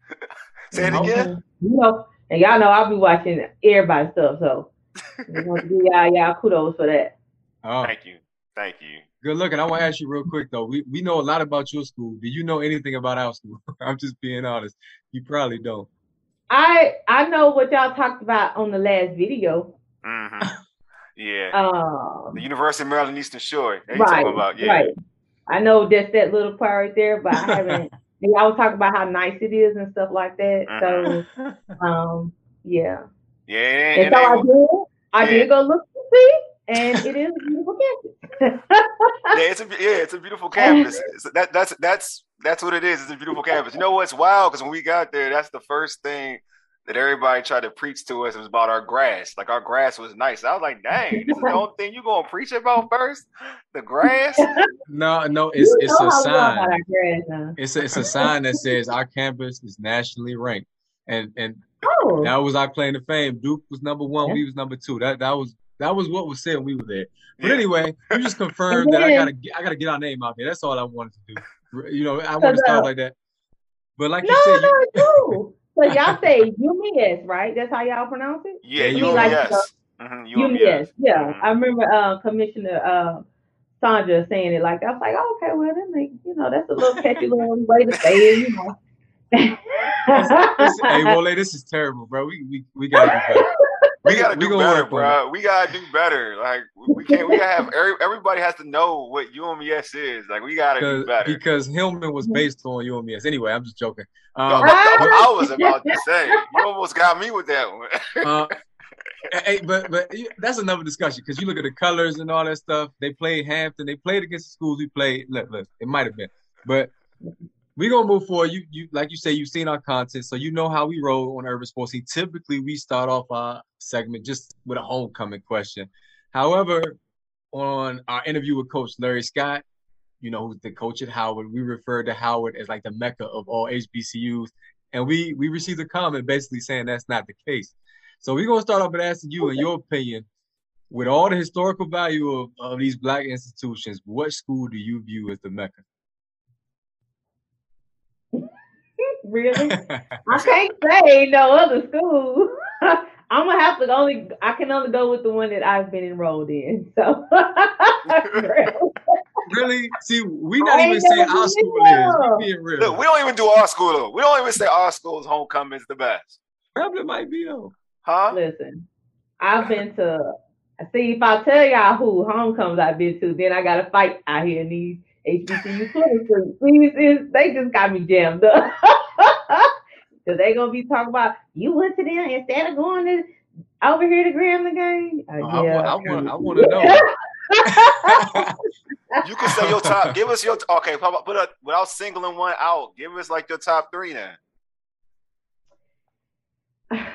D: Say it again.
H: You know, and y'all know I'll be watching everybody's stuff, so I want to give y'all, y'all kudos for that.
G: Oh,
D: Thank you. Thank you.
G: good looking. I want to ask you real quick though. We we know a lot about your school. Do you know anything about our school? I'm just being honest. You probably don't.
H: I I know what y'all talked about on the last video.
D: hmm Yeah.
H: Um,
D: the University of Maryland Eastern Shore.
H: Right,
D: talking about? Yeah.
H: right. I know just that little part right there, but I haven't. and y'all was talking about how nice it is and stuff like that. So, um, yeah.
D: Yeah. And,
H: And
D: and
H: so I did. I
D: Yeah.
H: did go look to see, and it is a beautiful campus.
D: yeah, it's a yeah, it's a beautiful campus. It's- that that's that's that's what it is. It's a beautiful campus. You know what's wild? Because when we got there, that's the first thing that everybody tried to preach to us was about our grass. Like our grass was nice. I was like, dang, this is the only thing you gonna preach about first? The grass?
G: No, no, it's
H: You
G: it's a
H: how we are about
G: sign.
H: grass now.
G: It's a, it's a sign that says our campus is nationally ranked, and and
H: Oh,
G: that was our claim to fame. Duke was number one, we was number two. That that was that was what was said when we were there. But
D: Yeah.
G: anyway, you just confirmed that I gotta get, I gotta get our name out there. That's all I wanted to do. You know, I want to start like that. But like
H: no,
G: you said,
H: no,
G: you,
H: it's true. So y'all say UMS, right? That's how y'all pronounce it.
D: Yeah,
G: Yeah,
D: you
G: you
H: like
D: yes.
H: the-
D: Mm-hmm,
H: UMS. Yeah,
D: Mhm.
H: I remember uh, Commissioner uh, Sandra saying it like that. I was like, oh, okay, well, that makes you know that's a little catchy little way to say it, you know.
G: Listen, hey, Wole, this is terrible, bro. We we, we gotta be better.
D: We gotta do
G: gonna
D: better, bro. We gotta do better. Like we can't. We gotta have every, everybody has to know what UMES is. Like we gotta do better.
G: because Hillman was based on UMS. Anyway, I'm just joking. Um,
D: I was about to say. You almost got me with that one.
G: uh, hey, but but that's another discussion because you look at the colors and all that stuff. They played Hampton. They played against the schools we played. Look, look, it might have been, but we're gonna move forward. You you like you say, you've seen our content, so you know how we roll on Urban Sports. Scene. Typically, we start off our segment just with a homecoming question. However, on our interview with Coach Larry Scott, you know who's the coach at Howard, we refer to Howard as like the mecca of all HBCUs, and we we received a comment basically saying that's not the case. So we're gonna start off with asking you, in your opinion, with all the historical value of, of these black institutions, what school do you view as the mecca?
H: Really? I can't say no other school. I'm gonna have to only. I can only go with the one that I've been enrolled in. So.
G: really? See, we not
H: I
G: even
H: ain't
G: saying our school
H: there.
G: is. We being real.
D: Look, we don't even do our school though. We don't even say our school's homecoming is the best.
G: Probably might be though.
D: Huh?
H: Listen, I've been to. See, if I tell y'all who homecomings I've been to, then I got to fight out here in these HBCU Twitter streets. Please, they just got me jammed up. Because they going to be talking about, you went to them instead of going to over here to Graham the game? Uh,
G: I
H: yeah.
G: want, I want, I want to know.
D: You can say your top. Give us your okay. Put put a, without singling one out. Give us like your top three then.
H: I'm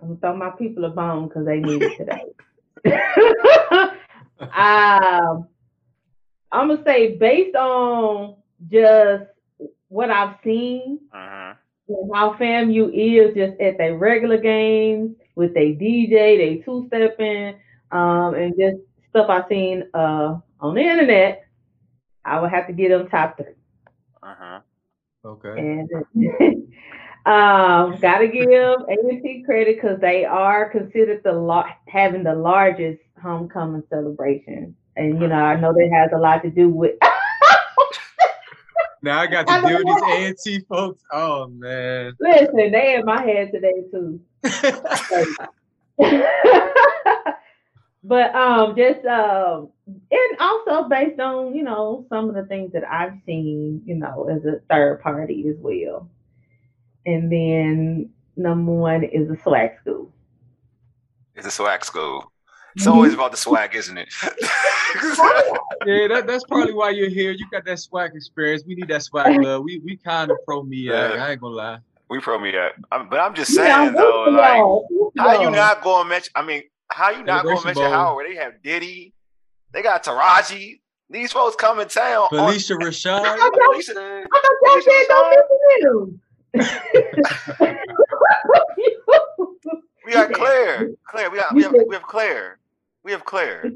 H: gonna throw my people a bone because they need it today. um, I'm gonna say based on just what I've seen
D: Uh-huh.
H: And how FAMU is just at their regular games with their DJ, they two stepping, um, and just stuff I've seen uh on the internet, I would have to get them top three.
D: Uh-huh.
G: okay.
H: And um, gotta give A&T credit because they are considered the lar- having the largest homecoming celebration. And you know, I know that has a lot to do with
G: Now I got to deal with these A folks. Oh man.
H: listen, they in my head today too. but um just um and also based on, you know, some of the things that I've seen, you know, as a third party as well. And then number one is a swag school.
D: It's a swag school. It's always about the swag, isn't it?
G: yeah, that, that's probably why you're here. You got that swag experience. We need that swag love. We we kind of pro me.
D: Uh, yeah.
G: I ain't gonna lie.
D: we probably me I'm, but I'm just saying
H: I'm
D: though,
H: with
D: like
H: y'all.
D: How you
H: y'all.
D: not going to mention? I mean, how you not going to mention
G: Bowl.
D: Howard? They have Diddy. They got Taraji. These folks come in town. on-
G: Phylicia Rashad.
H: I thought y'all-
D: Phylicia,
H: I said don't mention
D: We got Claire. Claire. We got we have, we have Claire. We have Claire.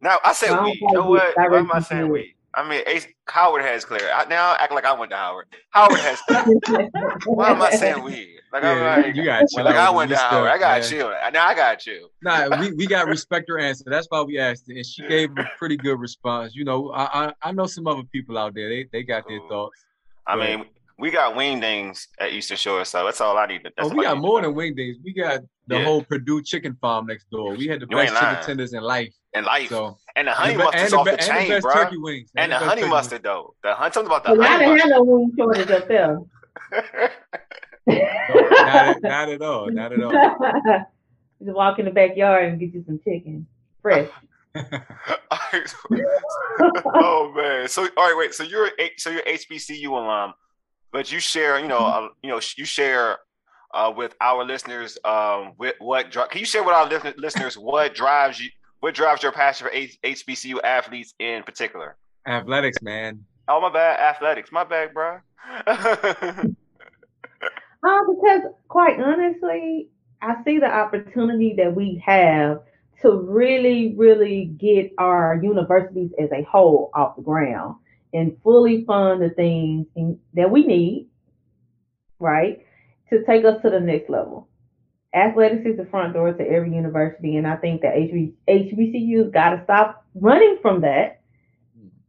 D: Now I said
H: I
D: we. You know what? Why am I saying we? I mean, Ace, Howard has Claire. I, now I act like I went to Howard. Howard has. Claire. Why am I saying we? Like I'm like,
G: you gotta chill
D: like I went to
G: this
D: Howard.
G: stuff,
D: I got
G: man.
D: chill. Now I got you.
G: Nah, we, we got respect her answer. That's why we asked it, and she gave a pretty good response. You know, I I, I know some other people out there. They they got their thoughts.
D: I
G: Right.
D: mean, we got wingdings at Eastern Shore, so that's all I need. to- That's
G: Oh, we got more
D: know.
G: than wingdings. We got the
D: Yeah.
G: whole Perdue chicken farm next door. We had the
D: You
G: best chicken tenders in life.
D: in life.
G: So
D: and the honey
G: and the,
D: mustard's
G: and
D: off
G: be-
D: the
G: and the
D: chain,
G: best
D: bro.
G: turkey wings.
D: And the
G: best
D: honey
G: turkey
D: mustard though. The hun- something about the
H: But y'all
D: honey
H: didn't have no wing shortage up there.
G: No, not, at, not at all. Not at all.
H: Just walk in the backyard and get you some chicken, fresh.
D: oh man. So all right, wait. So you're a, so you're HBCU alum, but you share, you know, uh, you know, you share uh, with our listeners um, with what dri- can you share with our listen- listeners what drives you what drives your passion for H- HBCU athletes in particular?
G: Athletics, man.
D: Oh my bad, athletics. My bad, bro.
H: Uh, because quite honestly, I see the opportunity that we have to really, really get our universities as a whole off the ground and fully fund the things in, that we need, right, to take us to the next level. athletics is the front door to every university, and I think that HB, HBCUs got to stop running from that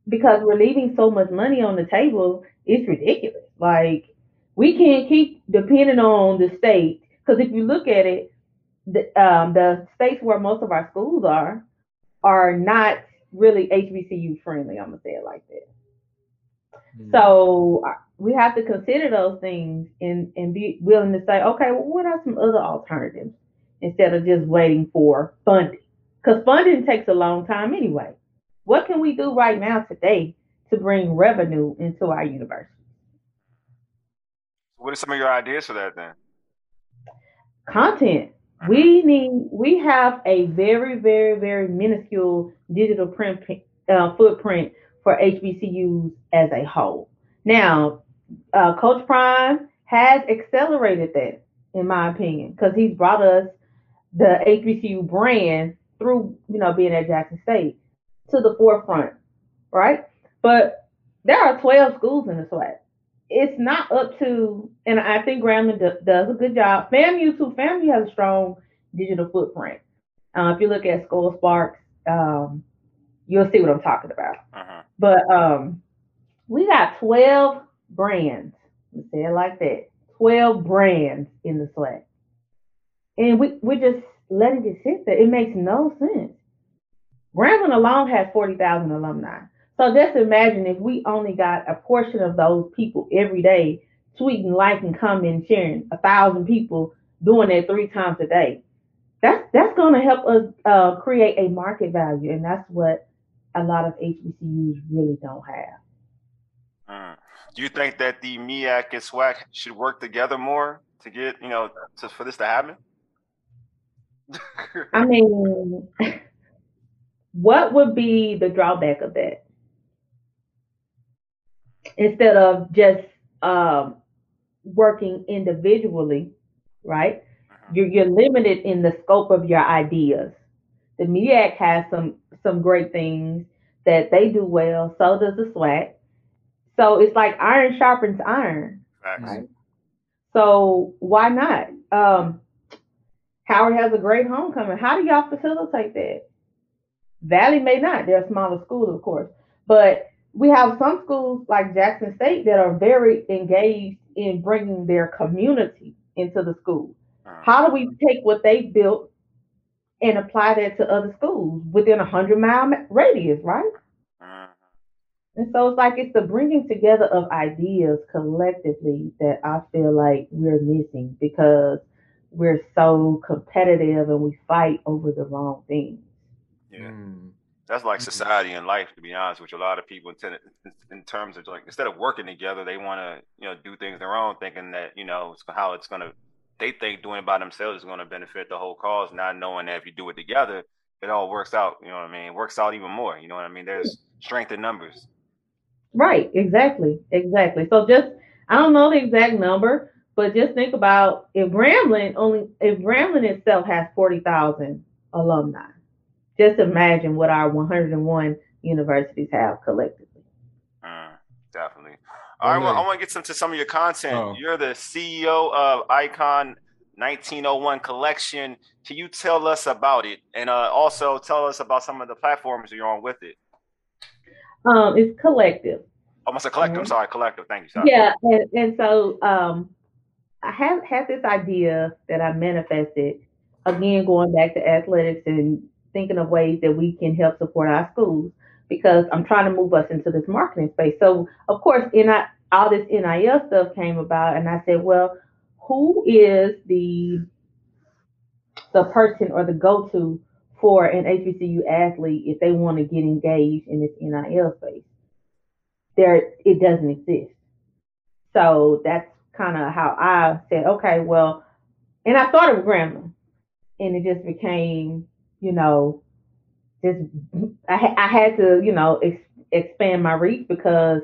H: because we're leaving so much money on the table. It's ridiculous. Like we can't keep depending on the state because if you look at it, the um, the states where most of our schools are are not really HBCU friendly. I'm gonna say it like that. Mm-hmm. So we have to consider those things and and be willing to say, okay, well, what are some other alternatives instead of just waiting for funding? Because funding takes a long time anyway. What can we do right now today to bring revenue into our university?
D: What are some of your ideas for that then?
H: Content. We need. We have a very, very, very minuscule digital print uh, footprint for HBCUs as a whole. Now, uh, Coach Prime has accelerated that, in my opinion, because he's brought us the HBCU brand through, you know, being at Jackson State to the forefront, right? But there are 12 schools in the SWAC. It's not up to, and I think Grambling do, does a good job. FAMU too. FAMU has a strong digital footprint. Uh, if you look at Skull Sparks, um, you'll see what I'm talking about. Uh-huh. But um, we got 12 brands. Let's say it like that. 12 brands in the SWAC. And we, we're just letting it sit there. It makes no sense. Grambling alone has 40,000 alumni. So just imagine if we only got a portion of those people every day tweeting, liking, commenting, sharing, a thousand people doing that three times a day. That's that's going to help us uh, create a market value, and that's what a lot of HBCUs really don't have.
D: Mm. Do you think that the MEAC and SWAC should work together more to get you know to, for this to happen?
H: I mean, what would be the drawback of that? Instead of just um, working individually, right? Uh-huh. You're, you're limited in the scope of your ideas. The MEAC has some some great things that they do well. So does the SWAC. So it's like iron sharpens iron. Right? So why not? Um, Howard has a great homecoming. How do y'all facilitate that? Valley may not. They're a smaller school, of course. But we have some schools like Jackson State that are very engaged in bringing their community into the school. Uh-huh. How do we take what they built and apply that to other schools within a hundred mile radius, right? Uh-huh. And so it's like it's the bringing together of ideas collectively that I feel like we're missing because we're so competitive and we fight over the wrong things.
D: Yeah. Mm. That's like society and life, to be honest with you. A lot of people, intend, in terms of like, instead of working together, they want to, you know, do things their own, thinking that, you know, it's how it's going to, they think doing it by themselves is going to benefit the whole cause, not knowing that if you do it together, it all works out. You know what I mean? It works out even more. You know what I mean? There's strength in numbers.
H: Right. Exactly. Exactly. So just, I don't know the exact number, but just think about if Grambling only, if Grambling itself has 40,000 alumni, just imagine what our 101 universities have collectively.
D: Mm, definitely. All right, well, I want to get some to some of your content. Oh. You're the CEO of Icon 1901 Collection. Can you tell us about it, and uh, also tell us about some of the platforms you're on with it?
H: Um, it's collective.
D: Almost oh, a collective. Mm-hmm. I'm sorry, collective. Thank you.
H: Sorry. Yeah, and, and so um, I have had this idea that I manifested again, going back to athletics and thinking of ways that we can help support our schools because I'm trying to move us into this marketing space. So, of course, in all this NIL stuff came about, and I said, well, who is the the person or the go-to for an HBCU athlete if they want to get engaged in this NIL space? There, it doesn't exist. So that's kind of how I said, okay, well, and I thought of Grambling, and it just became you know, just I, I had to, you know, ex- expand my reach because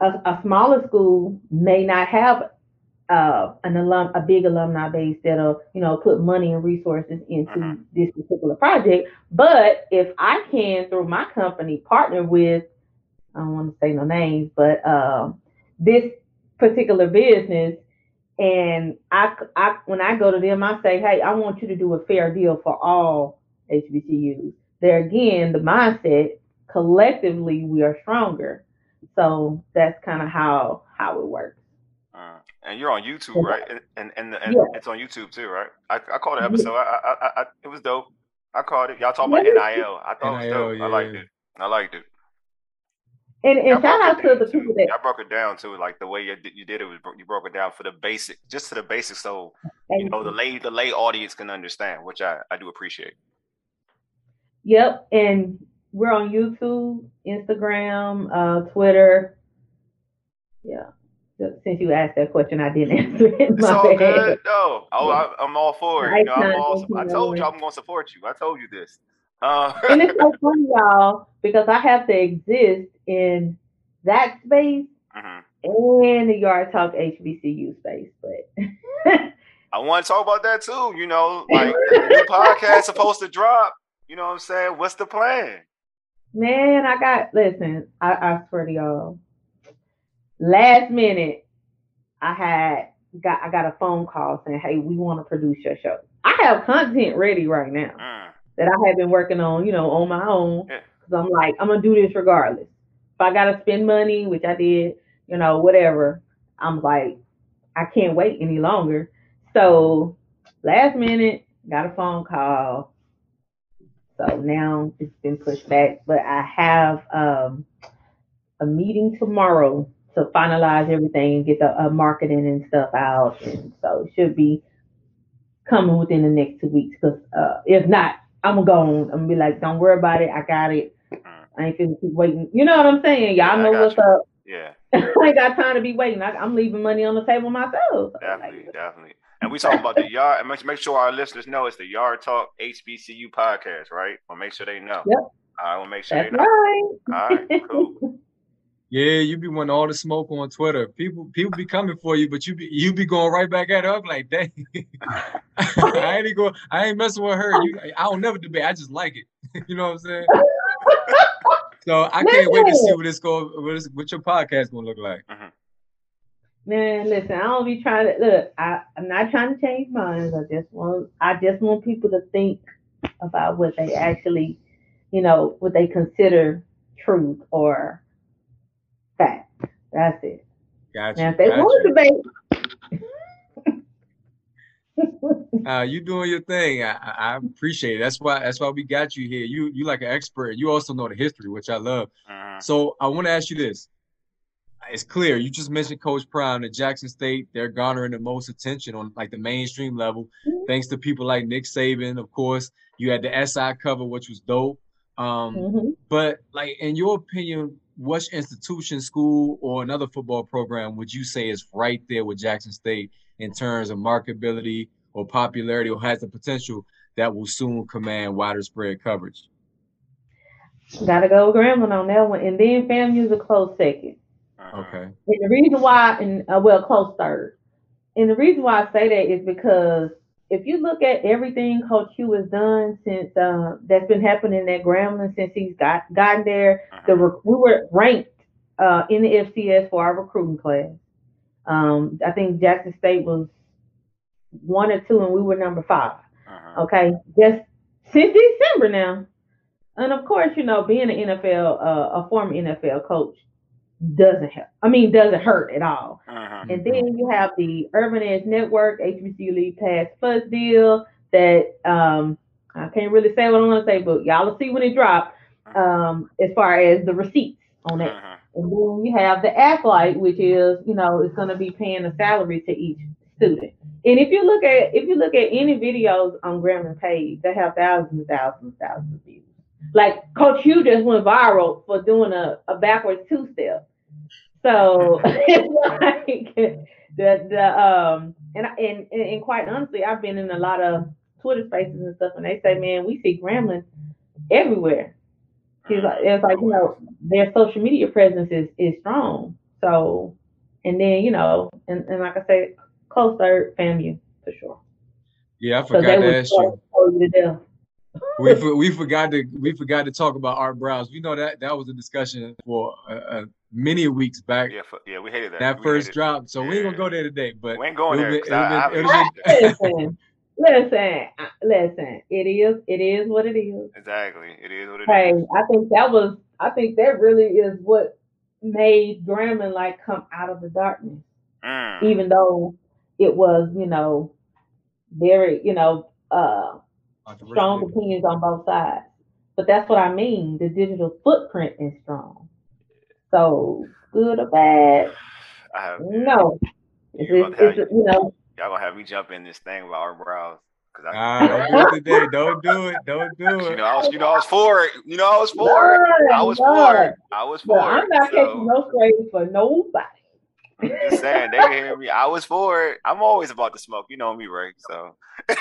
H: a, a, smaller school may not have uh, an alum, a big alumni base that'll, you know, put money and resources into uh-huh. this particular project. But if I can, through my company, partner with, I don't want to say no names, but um, this particular business And I, I, when I go to them, I say, hey, I want you to do a fair deal for all HBCUs. There again, the mindset collectively we are stronger. So that's kind of how how it works.
D: Uh, and you're on YouTube, right? And and, and, and
H: Yeah.
D: it's on YouTube too, right? I, I caught the episode. I, I, I, I it was dope. I caught it. Y'all talking about NIL. I thought it was
G: NIL,
D: dope. I liked it. I liked it.
H: And and shout out to the
D: too.
H: people that
D: I broke it down too, like the way you did, you did it was you broke it down for the basic, just to the basics, so you know the lay the lay audience can understand, which I I do appreciate.
H: Yep, and we're on YouTube, Instagram, uh, Twitter. Yeah. Since you asked that question, I didn't answer it.
D: It's all
H: bad.
D: good. No, oh, I, I'm all for it. You know, I'm
H: Nice
D: all, I told
H: you.
D: I'm going to support you. I told you this. Uh,
H: and it's so funny, y'all, because I have to exist in that space
D: mhm.
H: and the Yard Talk HBCU space. But
D: I want to talk about that too. You know, like the podcast supposed to drop. You know what I'm saying? What's the plan?
H: man, I got listen. I, I swear to y'all, last minute, I had got I got a phone call saying, "Hey, we want to produce your show." I have content ready right now
D: Mm,
H: that I have been working on, you know, on my own.
D: Yeah.
H: Cause I'm like, I'm gonna do this regardless. If I gotta spend money, which I did, you know, whatever. I'm like, I can't wait any longer. So last minute, got a phone call. So now it's been pushed back, but I have um, a meeting tomorrow to finalize everything and get the uh, marketing and stuff out, and so it should be coming within the next two weeks. Because uh, if not, I'm gonna go on. I'm gonna be like, don't worry about it. I got it. I ain't gonna keep waiting. You know what I'm saying? Y'all
D: Yeah,
H: know what's
D: you.
H: up.
D: yeah,
H: I ain't got time to be waiting. I, I'm leaving money on the table myself.
D: Definitely, definitely. And we talking about the yard. And make, make sure our listeners know it's the Yard Talk HBCU podcast, right? We'll make sure they know.
H: Yep.
D: I will make sure
H: That's
D: they know.
H: right.
D: All right, cool.
G: Yeah, you be wanting all the smoke on Twitter. People people be coming for you, but you be you be going right back at her. I'm like, dang. I ain't go. I ain't messing with her. You, I don't never debate. I just like it. you know what I'm saying? so I can't wait to see what this go. What, this, what your podcast gonna look like. Mm-hmm.
H: Man, listen, I don't be trying to look. I, I'm not trying to change minds. I just want I just want people to think about what they actually, you know, what they consider truth or fact. That's it.
G: Gotcha.
H: Now, if they
G: gotcha.
H: want to debate,
G: Uh, you doing your thing. I, I I appreciate it. That's why that's why we got you here. You you like an expert. You also know the history, which I love.
D: Mhm.
G: So I want to ask you this. It's clear you just mentioned Coach Prime at Jackson State. They're garnering the most attention on like the mainstream level, thanks to people like Nick Saban. Of course, you had the SI cover, which was dope. Um,
H: Mhm.
G: but like in your opinion, which institution, school, or another football program would you say is right there with Jackson State in terms of marketability or popularity, or has the potential that will soon command wider spread coverage?
H: gotta go Grambling on that one, and then FAMU's a close second.
D: Mhm.
G: Okay.
H: And the reason why, and uh, well, close third. And the reason why I say that is because if you look at everything Coach Hue has done since uh, that's been happening at Grambling since he's got gotten there, the
D: Mhm.
H: rec- we were ranked uh, in the FCS for our recruiting class. Um, I think Jackson State was one or two, and we were number five.
D: Mhm.
H: Okay, just since December now. And of course, you know, being an NFL, uh, a former NFL coach doesn't help. I mean, doesn't hurt at all.
D: Mhm.
H: And then you have the Urban Edge Network, HBCU League Pass Plus deal that um, I can't really say what I want to say, but y'all will see when it drops um, as far as the receipts on that.
D: Mhm.
H: And then you have the Athlite, which is, you know, it's going to be paying a salary to each student. And if you look at if you look at any videos on Grambling page, they have thousands and thousands and thousands of views. Like Coach Hue just went viral for doing a, a backwards two step. So it's like the the um and, and and quite honestly, I've been in a lot of Twitter spaces and stuff, and they say, man, we see Grambling everywhere. He's like, it's like you know their social media presence is is strong. So, and then you know, and, and like I said, close third FAMU for sure.
G: Yeah, I
H: So
G: forgot to ask you.
H: Throw you to death.
G: we for, we forgot to we forgot to talk about Art Briles. We know that that was a discussion for uh, uh, many weeks back.
D: Yeah, f- yeah, we hated that.
G: That
D: We
G: first
D: hated-
G: drop, so we ain't gonna go there today. But
D: We ain't going there.
G: it'll
D: 'cause
G: be-
D: I- I-
H: listen, listen, uh, listen. It is, it is what it is.
D: Exactly. It is what it is.
H: Hey, I think that was, I think that really is what made Grambling like come out of the darkness,
D: Mm.
H: even though it was, you know, very, you know, uh, strong opinions on both sides. But that's what I mean. The digital footprint is strong. So good or bad,
D: I have,
H: no. It's,
D: You about
H: it's, it's
D: have-
H: you know,
D: Y'all gonna have me jump in this thing about Art Briles. Cause I,
G: Ah, don't do it today. Don't do it. Don't do it.
D: you
G: it.
D: know, I was, you know, I was for it. You know, I was for it. I was for it. I was
H: But
D: it.
H: I'm not
D: So,
H: catching no strays for nobody.
D: I'm just saying, they can hear me. I was for it. I'm always about to smoke. You know me, right? So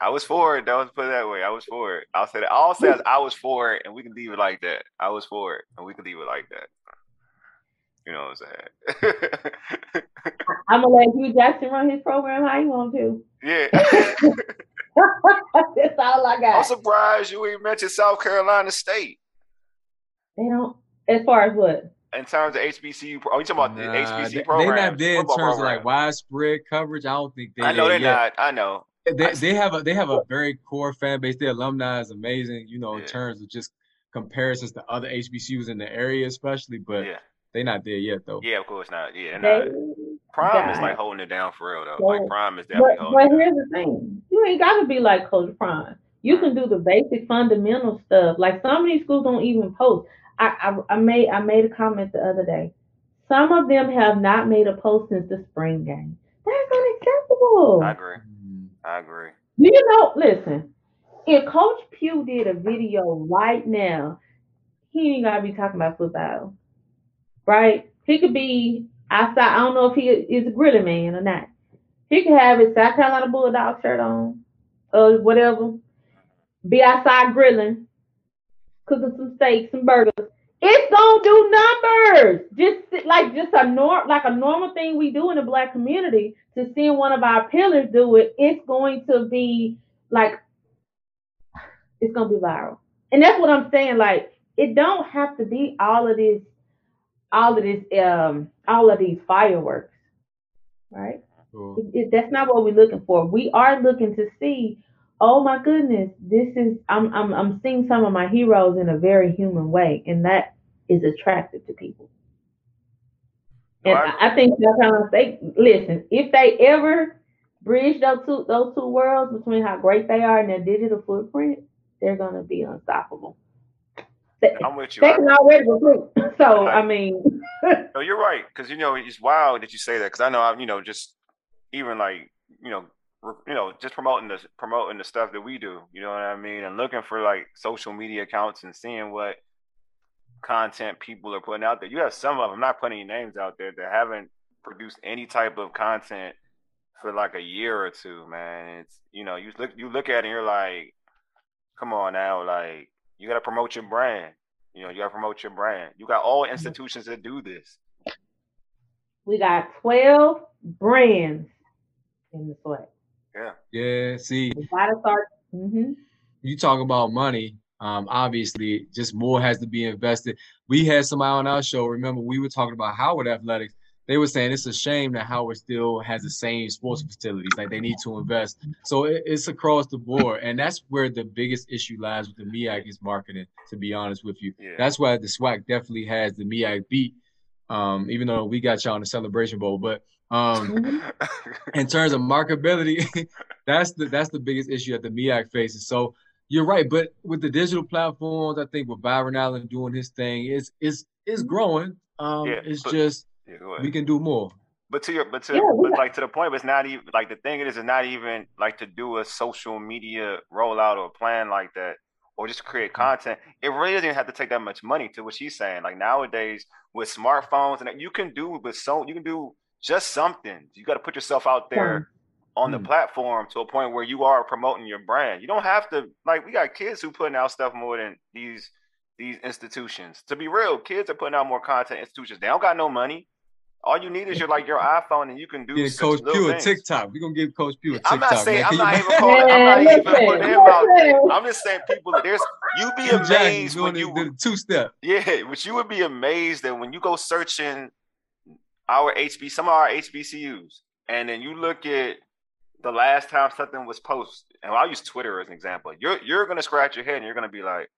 D: I was for it. Don't put it that way. I was for it. I'll say that. All I'll say is I was for it, and we can leave it like that. I was for it, and we can leave it like that. You know what I'm saying?
H: I'm gonna let Hue Jackson run his program how you want to.
D: yeah.
H: That's all I got.
D: I'm surprised you even mentioned South Carolina State
H: They don't. As far as what?
D: in terms of HBCU. Pro- oh, you talking about the
G: Nah,
D: HBC
G: they, they
D: program?
G: not there in terms
D: football
G: of like widespread coverage. I don't think they.
D: I know they're
G: yet.
D: not. I know.
G: They, they have a they have a very core fan base. Their alumni is amazing. You know, in
D: Yeah.
G: terms of just comparisons to other HBCUs in the area, especially. But
D: Yeah.
G: they're not there yet, though.
D: Yeah, of course not. Yeah, they're not. Uh, Prime is like holding it down for real though.
H: So-
D: Like Prime is definitely
H: But,
D: holding
H: but
D: it down.
H: here's the thing: you ain't got to be like Coach Prime. You can mm-hmm. do the basic fundamental stuff. Like some of these schools don't even post. I, I I made I made a comment the other day. Some of them have not made a post since the spring game. That's unacceptable.
D: I agree. I agree.
H: You know? Listen, if Coach Pough did a video right now, he ain't gotta be talking about football, right? He could be outside. I don't know if he is a grilling man or not. He could have his South Carolina Bulldog shirt on, or whatever. Be outside grilling, cooking some steaks and burgers. It's gonna do numbers. Just like just a norm, like a normal thing we do in the black community. To seeing one of our pillars do it, it's going to be like it's gonna be viral. And that's what I'm saying. Like it don't have to be all of this, all of this, um, all of these fireworks, right?
G: Cool.
H: It, it, that's not what we're looking for. We are looking to see. Oh my goodness, this is I'm I'm I'm seeing some of my heroes in a very human way, and that is attractive to people. And
D: I
H: I, I think Carolina State. Listen, if they ever bridge those two those two worlds between how great they are and their digital footprint, they're gonna be unstoppable. They,
D: I'm with you.
H: they can already recruit. So
D: I-
H: I mean,
D: No, you're right. Because you know it's wild that you say that. Because I know I'm, you know, just even like you know, you know, just promoting the promoting the stuff that we do. You know what I mean? And looking for like social media accounts and seeing what content people are putting out there. You have some of them, not putting any names out there, that haven't produced any type of content for like a year or two. Man, it's you know, you look you look at it and you're like, come on now, like you got to promote your brand. You know, you got to promote your brand. You got all mm-hmm. institutions that do this.
H: we got twelve brands in the SWAC.
D: Yeah.
G: Yeah. See,
H: gotta start. hmm
G: you talk about money. Um, obviously, just more has to be invested. We had somebody on our show. Remember, we were talking about Howard Athletics. They were saying it's a shame that Howard still has the same sports facilities. Like they need to invest. So it, it's across the board, and that's where the biggest issue lies with the MEAC is marketing. To be honest with you,
D: Yeah.
G: that's why the SWAC definitely has the MEAC beat. Um, even though we got y'all in the Celebration Bowl, but um,
H: Mm-hmm.
G: in terms of marketability, that's the that's the biggest issue that the MEAC faces. So you're right, but with the digital platforms, I think with Byron Allen doing his thing, it's it's it's growing. Um,
D: Yeah,
G: it's
D: but-
G: just
D: Yeah,
G: we can do more.
D: But to your, but to,
H: Yeah, we
D: but like to the point, but it's not even like the thing is, it's not even like to do a social media rollout or a plan like that, or just create content. It really doesn't even have to take that much money. To what she's saying, like nowadays with smartphones and that, you can do with so you can do just something. You got to put yourself out there on the
G: Hmm.
D: platform to a point where you are promoting your brand. You don't have to like we got kids who putting out stuff more than these these institutions. To be real, kids are putting out more content institutions. They don't got no money. All you need is your like your iPhone, and you can do
G: Getting
D: such
G: Coach Pough a. TikTok. We're gonna give Coach Pough a TikTok.
D: I'm not saying
G: man.
D: I'm not even calling. I'm not even putting him out.
H: listen.
D: I'm just saying people. That there's you be
G: Hugh
D: amazed when you
G: the two step.
D: yeah, but you would be amazed that when you go searching our HB some of our HBCUs, and then you look at the last time something was posted, and I'll use Twitter as an example. You're you're gonna scratch your head and you're gonna be like,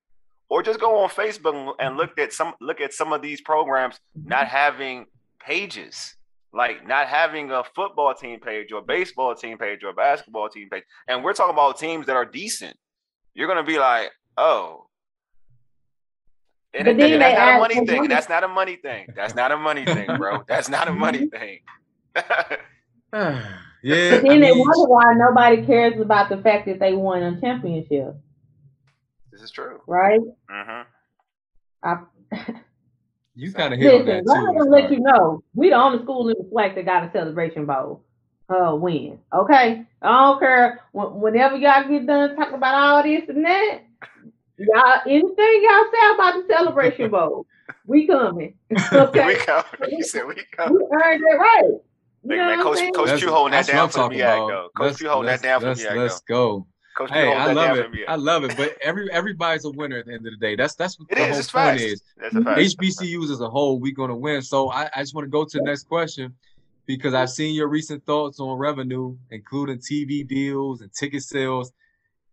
D: or just go on Facebook and- look at some look at some of these programs not having pages, like not having a football team page or baseball team page or a basketball team page, and we're talking about teams that are decent. You're gonna be like, oh. And,
H: But
D: and
H: then
D: that's
H: they
D: not a
H: add
D: money thing.
H: money.
D: That's not a money thing. That's not a money thing, bro. That's not a money thing.
G: yeah.
H: But
G: I
H: then they wonder why nobody cares about the fact that they won a championship,
D: this is true.
H: right?
D: hmm
H: I,
G: you kind of hit on
H: listen,
G: that
H: I'm
G: too.
H: gonna let you know we the only school in the flag that got a celebration bowl. Uh, win. Okay, I don't care. Whenever y'all get done talking about all this and that, y'all anything y'all say about the celebration bowl, we coming. Okay,
D: We coming. You said we come.
H: we earned it right. You
D: Hey,
H: know
D: man,
H: what I'm
D: Coach,
H: saying?
D: Coach
G: That's-
D: Q holding that
G: that's what
D: down
G: I'm
D: for the
G: talking
D: MEAC,
G: about.
D: though. Coach
G: Let's-
D: Q holding that
G: let's-
D: down for the
G: let's-
D: MEAC,
G: Let's go.
D: Coach
G: Hey, I love it.
D: for the MEAC.
G: I love it. But every everybody's a winner at the end of the day. That's that's what
D: It
G: the
D: is.
G: whole
D: It's
G: point
D: facts.
G: is.
D: That's a fact.
G: HBCUs as a whole, we're going to win. So I, I just want to go to the next question because I've seen your recent thoughts on revenue, including TV deals and ticket sales.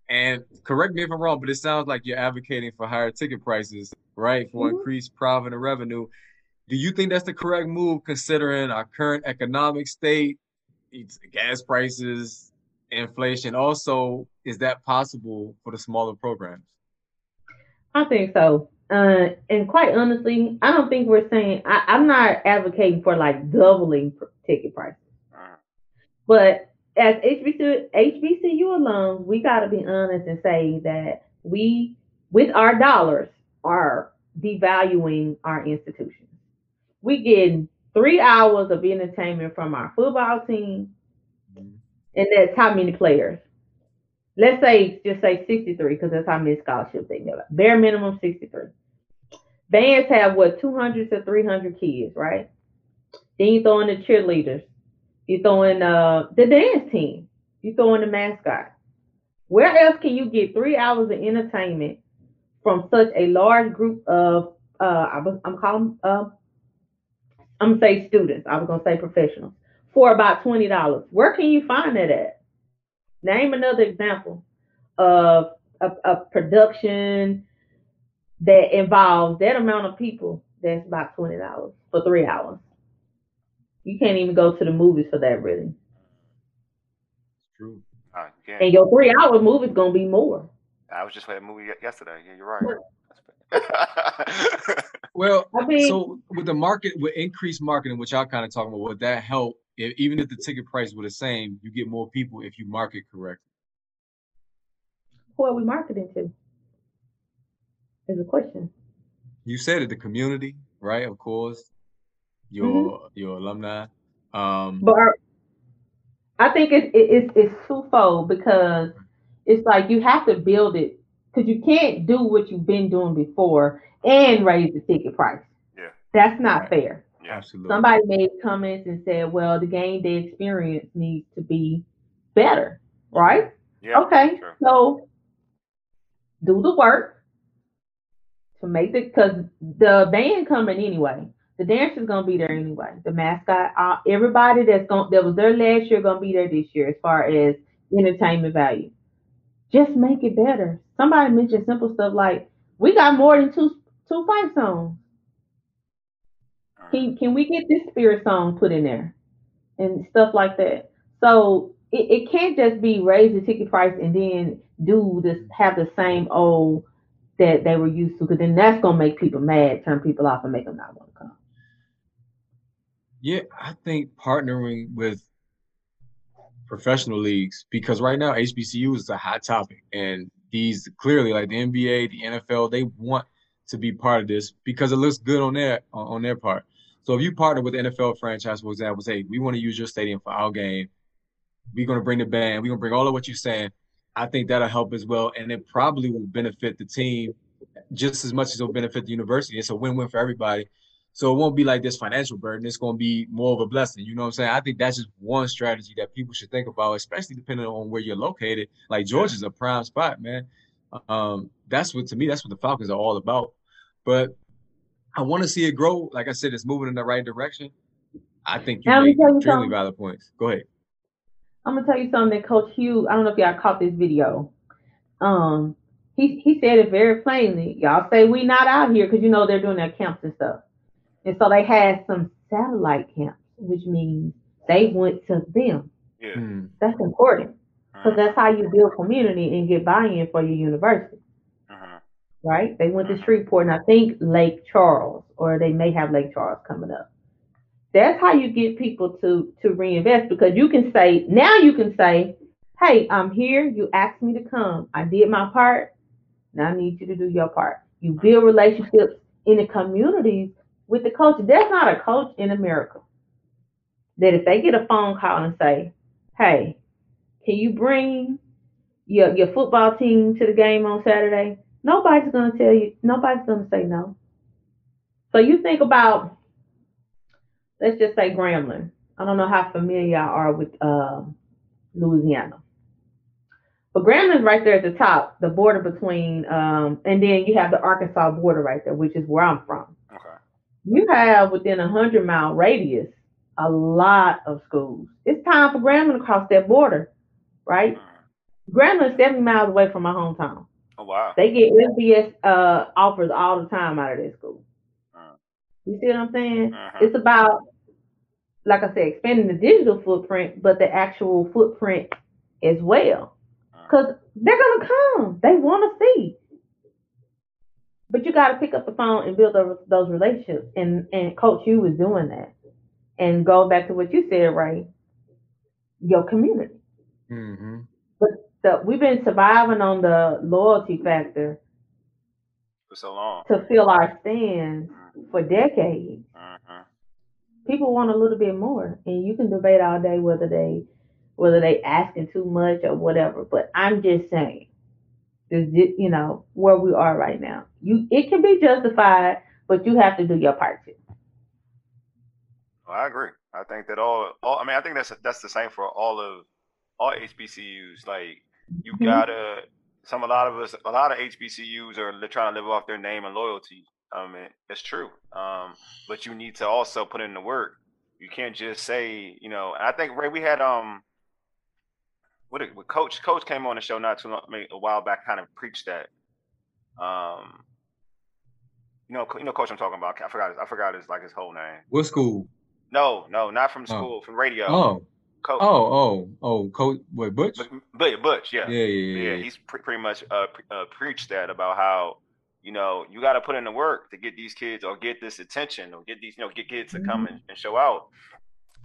G: And correct me if I'm wrong, but it sounds like you're advocating for higher ticket prices, right? For
H: Mhm.
G: increased profit and revenue. Do you think that's the correct move considering our current economic state, it's gas prices, inflation? Also, is that possible for the smaller programs?
H: I think so. Uh, and quite honestly, I don't think we're saying I, I'm not advocating for like doubling ticket prices.
D: Mhm.
H: But as HBCU, HBCU alums, we got to be honest and say that we, with our dollars, are devaluing our institutions. We getting three hours of entertainment from our football team, mm-hmm. and that's how many players. Let's say just say 63 because that's how many scholarships they give. Bare minimum 63. Bands have what 200 to 300 kids, right? Then you throw in the cheerleaders. You throw in uh, the dance team. You throw in the mascot. Where else can you get three hours of entertainment from such a large group of uh, I was, I'm calling uh, I'm gonna say students. I was gonna say professionals for about twenty dollars. Where can you find that at? Name another example of a, a production that involves that amount of people. That's about twenty dollars for three hours. You can't even go to the movies for that, really.
G: It's True.
D: Uh, yeah.
H: And your three hour movie's gonna be more.
D: I was just at a movie yesterday. Yeah, you're right.
G: Well,
H: I mean,
G: so with the market, with increased marketing, which y'all kind of talking about, would that help? If, even if the ticket price were the same, you get more people if you market correctly.
H: who are we marketing to? Is a question.
G: You said it, the community, right? Of course, your your alumni. Um,
H: But I think it's it, it's it's twofold because it's like you have to build it because you can't do what you've been doing before and raise the ticket price.
D: Yeah.
H: That's not
G: Right.
H: fair.
D: yeah.
G: absolutely.
H: Somebody made comments and said, "Well, the game day experience needs to be better." Right?
D: Yeah.
H: okay.
D: True.
H: So do the work to make the because the band coming anyway. The dancer's gonna be there anyway. The mascot, uh, everybody that's going that was there last year gonna be there this year as far as entertainment value. Just make it better. Somebody mentioned simple stuff like we got more than two two fight songs. Can can we get this spirit song put in there and stuff like that? So it, it can't just be raise the ticket price and then do this have the same old that they were used to because then that's gonna make people mad, turn people off, and make them not want.
G: Yeah, I think partnering with professional leagues because right now HBCU is a hot topic, and these clearly like the NBA, the NFL, they want to be part of this because it looks good on their on their part. So if you partner with NFL franchise, for example, say we want to use your stadium for our game, we're gonna bring the band, we're gonna bring all of what you're saying. I think that'll help as well, and it probably will benefit the team just as much as it'll benefit the university. It's a win-win for everybody. So it won't be like this financial burden. It's going to be more of a blessing. You know what I'm saying? I think that's just one strategy that people should think about, especially depending on where you're located. Like Georgia's a prime spot, man. Um, that's what to me, that's what the Falcons are all about. But I want to see it grow. Like I said, it's moving in the right direction. I think you
H: Now, let me
G: make
H: you
G: extremely
H: something.
G: valid points. Go ahead.
H: I'm gonna tell you something that Coach Hue. I don't know if y'all caught this video. Um, he he said it very plainly. Y'all say we not out here because you know they're doing their camps and stuff, and so they had some satellite camps, which means they went to them.
D: Yeah.
G: Hmm.
H: That's important because that's how you build community and get buy-in for your university,
D: Mhm.
H: right? They went to Shreveport and I think Lake Charles, or they may have Lake Charles coming up. That's how you get people to to reinvest because you can say now you can say, "Hey, I'm here. You asked me to come. I did my part. Now I need you to do your part." You build relationships in the communities with the coach. There's not a coach in America that if they get a phone call and say, "Hey, can you bring your your football team to the game on Saturday?" Nobody's gonna tell you. Nobody's gonna say no. So you think about, let's just say Grambling. I don't know how familiar y'all are with uh, Louisiana, but Grambling's right there at the top, the border between, um, and then you have the Arkansas border right there, which is where I'm from. You have within a hundred mile radius a lot of schools. It's time for Grambling to cross that border, right?
D: Mhm.
H: Grambling is 70 miles away from my hometown.
D: Oh wow.
H: They get FBS uh, offers all the time out of their school.
D: Mm.
H: You see what I'm saying?
D: Mhm.
H: It's about, like I said, expanding the digital footprint, but the actual footprint as well. Because they're going to come. They want to see. But you got to pick up the phone and build those, those relationships. And, and Coach Hue is doing that. And go back to what you said, Ray, your community.
G: Mm-hmm.
H: So we've been surviving on the loyalty factor
D: For so long.
H: to fill our stands for decades.
D: Mhm.
H: People want a little bit more, and you can debate all day whether they whether they asking too much or whatever. But I'm just saying, this you know where we are right now. You it can be justified, but you have to do your part too.
D: Well, I agree. I think that all, all I mean, I think that's that's the same for all of all HBCUs. Like you
H: Mhm.
D: gotta some a lot of us a lot of HBCUs are trying to live off their name and loyalty. I mean, it's true. Um, but you need to also put in the work. You can't just say, you know. I think Ray, we had um, what it, what coach coach came on the show not too long, a while back, kind of preached that. Um, you know, you know, coach I'm talking about. I forgot. His, I forgot his like his whole name.
G: What school?
D: No, no, not from
G: Oh.
D: school, from radio.
G: Oh,
D: Coach,
G: oh, oh, oh, Coach, wait Butch?
D: but, but Butch, yeah,
G: Yeah, yeah, yeah.
D: yeah. He's pre- pretty much uh, pre- uh, preached that about how you know you got to put in the work to get these kids or get this attention or get these you know get kids to come and, and show out.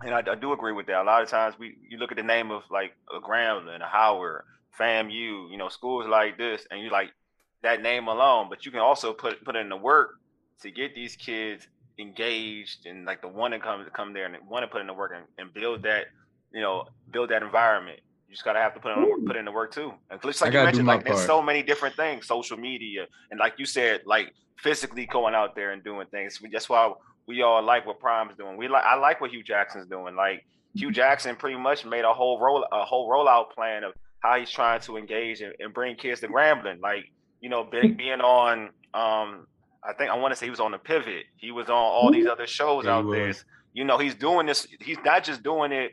D: And I, I do agree with that. A lot of times we you look at the name of like a Grambling, a Howard, FAMU, you know, schools like this, and you like that name alone, but you can also put put in the work to get these kids engaged and like the one to come to come there and want to put in the work and, and build that you know build that environment. You just gotta have to put in the work, put in the work too. And just
G: I
D: like you mentioned,
G: my
D: like there's so many different things, social media, and like you said, like physically going out there and doing things. We- That's why we all like what Prime's doing. We like I like what Hue Jackson's doing. Like Hue mm-hmm. Jackson pretty much made a whole roll a whole rollout plan of how he's trying to engage and, and bring kids to Grambling. Like you know, be, mm-hmm. being on um I think I want to say he was on the pivot. He was on all these mm-hmm. other shows
G: he
D: out there. You know, he's doing this. He's not just doing it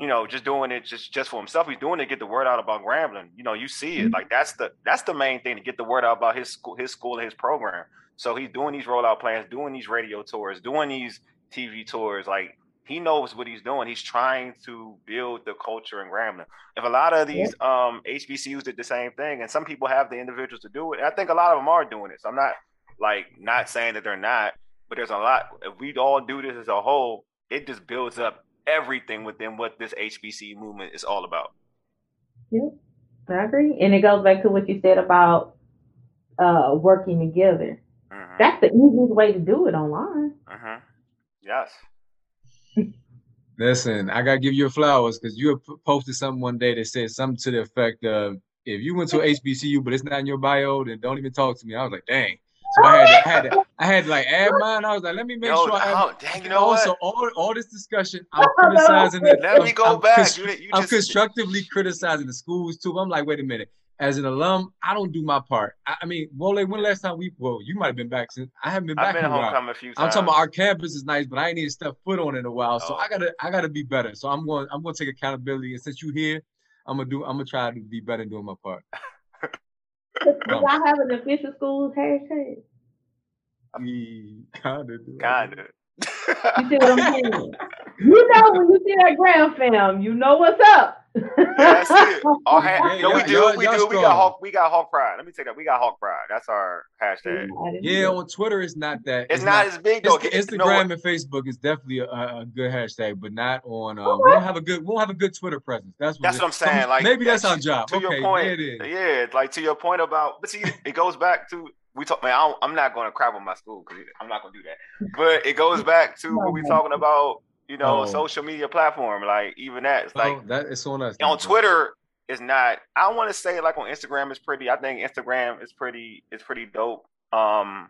D: you know, just doing it just just for himself. He's doing it to get the word out about Grambling. You know, you see it. Like that's the that's the main thing to get the word out about his school, his school, and his program. So he's doing these rollout plans, doing these radio tours, doing these TV tours. Like he knows what he's doing. He's trying to build the culture in Grambling. If a lot of these um HBCUs did the same thing, and some people have the individuals to do it, I think a lot of them are doing it. So I'm not like not saying that they're not, but there's a lot. If we all do this as a whole, it just builds up everything within what this HBC movement is all about.
H: Yep, I agree. And it goes back to what you said about uh, working together.
D: Mm-hmm.
H: That's the easiest way to do it online.
D: Mm-hmm. Yes.
G: Listen, I gotta give you your flowers because you posted something one day that said something to the effect of if you went to HBCU but it's not in your bio, then don't even talk to me. I was like, dang. So I had, to, I had, to, I had to like add mine. I was like, let me make
D: Yo,
G: sure I add.
D: oh, dang, you know
G: also,
D: what?
G: all all this discussion, I'm criticizing it.
D: Let me
G: I'm-
D: go
G: I'm
D: back.
G: cons-
D: You, you
G: I'm
D: just
G: constructively criticizing the schools too. I'm like, wait a minute. As an alum, I don't do my part. I, I mean, Wole, when last time we? Well, you might have been back since I haven't been back
D: I've been
G: in
D: at
G: a while.
D: homecoming a few times.
G: I'm talking about our campus is nice, but I ain't even to step foot on it in a while. So
D: Oh.
G: I gotta I gotta be better. So I'm going I'm gonna take accountability. And since you here, I'm gonna do I'm gonna try to be better in doing my part.
H: Do y'all have an official school's hashtag?
G: We kinda do.
D: Kinda.
H: You see what I'm saying? You know when you see that Gram Fam, you know what's up.
D: That's it. Our ha-
G: Yeah,
D: no, we do.
G: y'all-
D: we
G: y'all
D: do. We got. Hawk. We got Hawk Pride. Let me take that. We got Hawk Pride. That's our hashtag.
G: Yeah, on Twitter it's not that
D: It's not as big though. It's-
G: Instagram
D: what?
G: and Facebook is definitely a, a good hashtag, but not on. Uh, we don't have a good. We don't have a good Twitter presence. That's what,
D: That's what I'm
G: so
D: saying. Like
G: maybe that's our
D: that's-
G: job.
D: To
G: okay,
D: your point,
G: it is.
D: yeah, like to your point about, but see, it goes back to we talk. Man, I don't, I'm not going to crap on my school because I'm not going to do that. But it goes back to what we're talking about. You know,
G: Oh.
D: social media platform. Like even that, it's like
G: oh, that it's on us.
D: on Twitter is not. I want to say like on Instagram is pretty. I think Instagram is pretty. It's pretty dope. Um,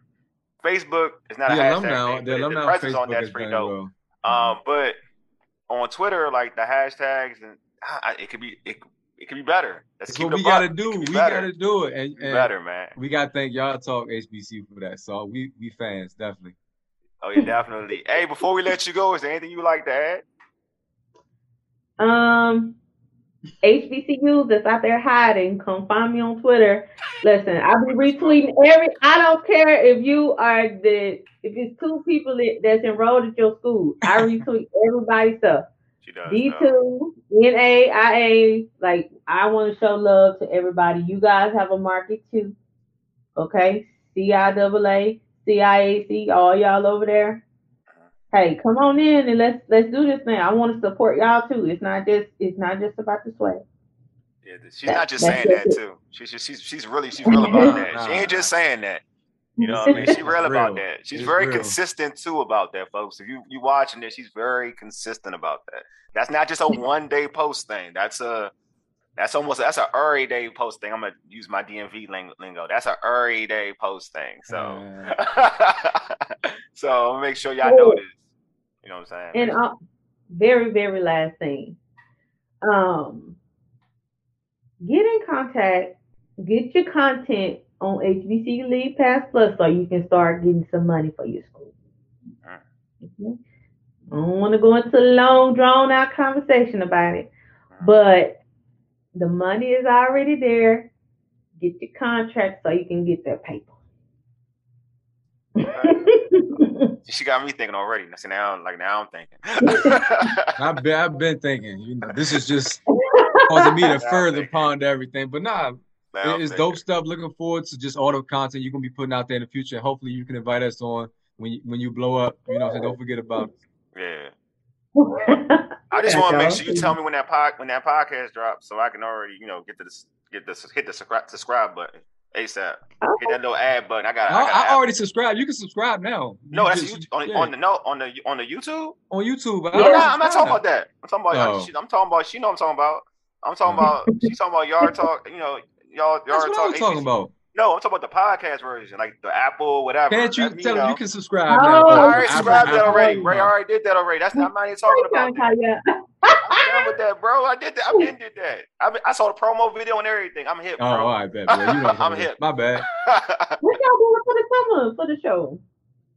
D: Facebook is not
G: the
D: a hashtag
G: alumni,
D: thing,
G: the
D: but it-
G: alumni
D: the
G: on
D: presence on
G: Facebook
D: that's
G: is
D: pretty dope.
G: well.
D: Um, but on Twitter, like the hashtags and ah, it could be it, it could be better.
G: That's what we gotta do.
D: could
G: We gotta do it, and,
D: be
G: and
D: better, man.
G: we gotta thank y'all talk HBC, for that. So we we fans definitely.
D: Oh yeah, definitely. hey, before we let you go, is there anything you like to add?
H: Um, HBCUs that's out there hiding, come find me on Twitter. Listen, I'll be retweeting every. I don't care if you are the if it's two people that, that's enrolled at your school. I retweet everybody's stuff.
D: She does.
H: D two, NA, IA. Like I want to show love to everybody. You guys have a market too. Okay, CIAA, SIAC, all y'all over there. Uh-huh. Hey, come on in and let's let's do this thing. I want to support y'all too. It's not just it's not just about the SWAC.
D: Yeah, she's not just saying that
H: it.
D: too. She's just, she's she's really she's real about that.
G: Nah,
D: She ain't just saying that. You know what I mean? She real
G: It's
D: about
G: real.
D: that. She's
G: It's
D: very
G: real.
D: consistent too about that, folks. If you you watching this, she's very consistent about that. That's not just a one day post thing. That's a that's almost that's a every day post thing. I'm gonna use my DMV lingo. That's a every day post thing. So
G: Uh,
D: so make sure y'all know this. You know what I'm saying?
H: And uh, very very last thing, um, get in contact, get your content on HBCU League Pass Plus so you can start getting some money for your school. Okay? I don't want to go into a long drawn out conversation about it, but the money is already there. Get your contract so you can get that paper.
D: she got me thinking already. See now, like now I'm thinking.
G: I've been I've been thinking. You know, this is just causing me to further ponder everything. But nah,
D: Now I'm
G: it's dope stuff. Looking forward to just all the content you're gonna be putting out there in the future. Hopefully, you can invite us on when you, when you blow up. You know, what don't forget about.
D: Yeah. I just
H: Yeah,
D: want to make sure you tell me when that pod, when that podcast drops, so I can already you know get to this get this hit the subscribe, subscribe button ASAP. Hit that little ad button. I got.
G: I,
D: I,
G: I already subscribed. You can subscribe now.
D: no,
G: You
D: that's
G: just-
D: you, on,
G: yeah.
D: on the no on the on the YouTube.
G: on YouTube. I
D: no, no I'm not talking about that. I'm talking about.
G: Oh.
D: she- I'm talking about. She know what I'm talking about. I'm talking about. She's talking about yard talk. You know, y'all
G: That's
D: yard
G: what I was talking about.
D: No, I'm talking about the podcast version, like the Apple, whatever.
G: Can't you
D: me
G: tell
D: know.
G: you can subscribe
H: Oh,
G: now?
D: I already
G: Apple-
D: subscribed to that
G: Apple-
D: already. Ray already did that already. That's not. I'm not even talking about that. I'm done with that, bro. I did that. I been did that. I mean, I saw the promo video and everything. I'm hip,
G: Oh,
D: bro.
G: all right, bet, bro. You know I'm
D: I'm
G: talking about.
D: hip.
G: My bad.
H: What y'all doing for the summer for the show?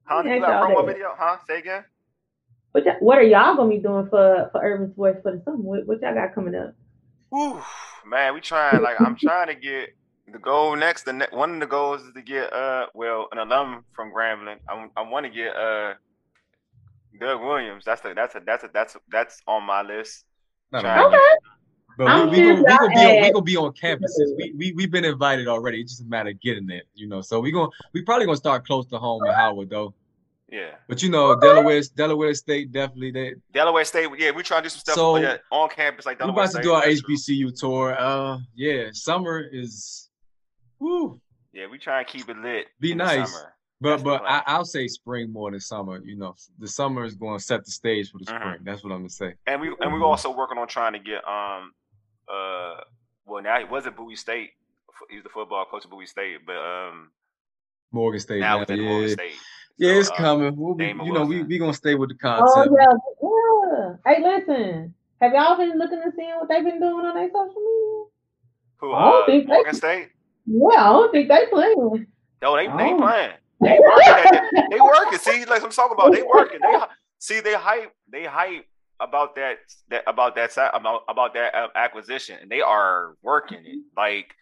D: huh?
H: Yeah,
D: You got a promo
H: did.
D: video? Huh? Say again.
H: What, y'all, what are y'all gonna be doing for for Urban Sports for the summer? What, what y'all got coming up?
D: Whew, man, we trying. Like, I'm trying to get the goal next. The ne- one of the goals is to get uh, well, an alum from Grambling. I, I want to get uh, Doug Williams. That's the that's a that's a that's a, that's on my list.
G: Not
D: Trying
G: on
D: to
G: my
D: get-
G: But
H: I'm
G: we, we, gonna, we, gonna be on, we gonna be on campuses. We, we, we've been invited already. It's just a matter of getting there, you know. So we gonna we probably gonna start close to home in Howard though.
D: Yeah,
G: But you know, Delaware Delaware State definitely they
D: Delaware State. Yeah, we trying to do some stuff
G: So,
D: yeah, on campus like
G: we
D: Delaware
G: about to do our
D: That's true.
G: HBCU tour. Uh yeah, summer is woo.
D: Yeah, we try and keep it lit.
G: Be
D: in the
G: nice.
D: summer.
G: But
D: That's
G: but. I, I'll say spring more than summer. You know, the summer is going to set the stage for the
D: Mhm.
G: spring. That's what I'm gonna say.
D: And we and we're also working on trying to get um uh well now he was at Bowie State. He's the football coach at Bowie State, but um
G: Morgan State.
D: now
G: now, yeah.
D: Morgan State.
G: Yeah,
D: So,
G: it's
D: uh,
G: coming. We'll be,
D: Damon
G: you know, we
D: Wilson.
G: we gonna stay with the concept.
H: Oh yeah, yeah. Hey, listen. Have y'all been looking and seeing what they've been doing on their social media?
D: Who?
H: I don't
D: Uh,
H: think they-
D: Morgan State.
H: Yeah, I don't think they playing.
D: No, they they
H: Oh.
D: playing. They working. They, they working. See, like I'm talking about, they working. They see, they hype. They hype about that. That about that about about that uh, acquisition, and they are working it. Like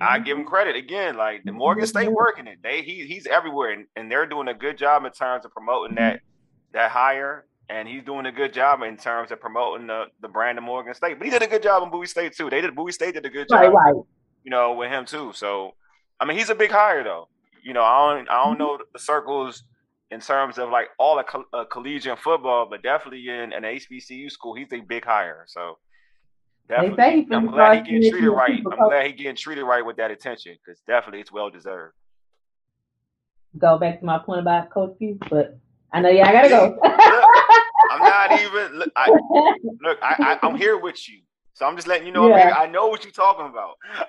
D: I give them mm-hmm. credit again. Like the Morgan State mm-hmm. working it. They he he's everywhere, and, and they're doing a good job in terms of promoting that mm-hmm. that hire. And he's doing a good job in terms of promoting the, the brand of Morgan State. But he did a good job in Bowie State too. They did Bowie State did a good job
H: Right, right.
D: You know, with him too. So, I mean, he's a big hire though. You know, I don't, I don't know the circles in terms of like all the co- uh, collegiate football, but definitely in an HBCU school, he's a big hire. So,
H: They say he
D: definitely, I'm glad he getting treated right. I'm glad he getting treated right with that attention because definitely it's well deserved.
H: Go back to my point about Coach Pough, but I know yeah, I gotta go.
D: I'm not even look. I, look, I, I, I'm here with you, so I'm just letting you know.
H: Yeah.
D: I know what you're talking about.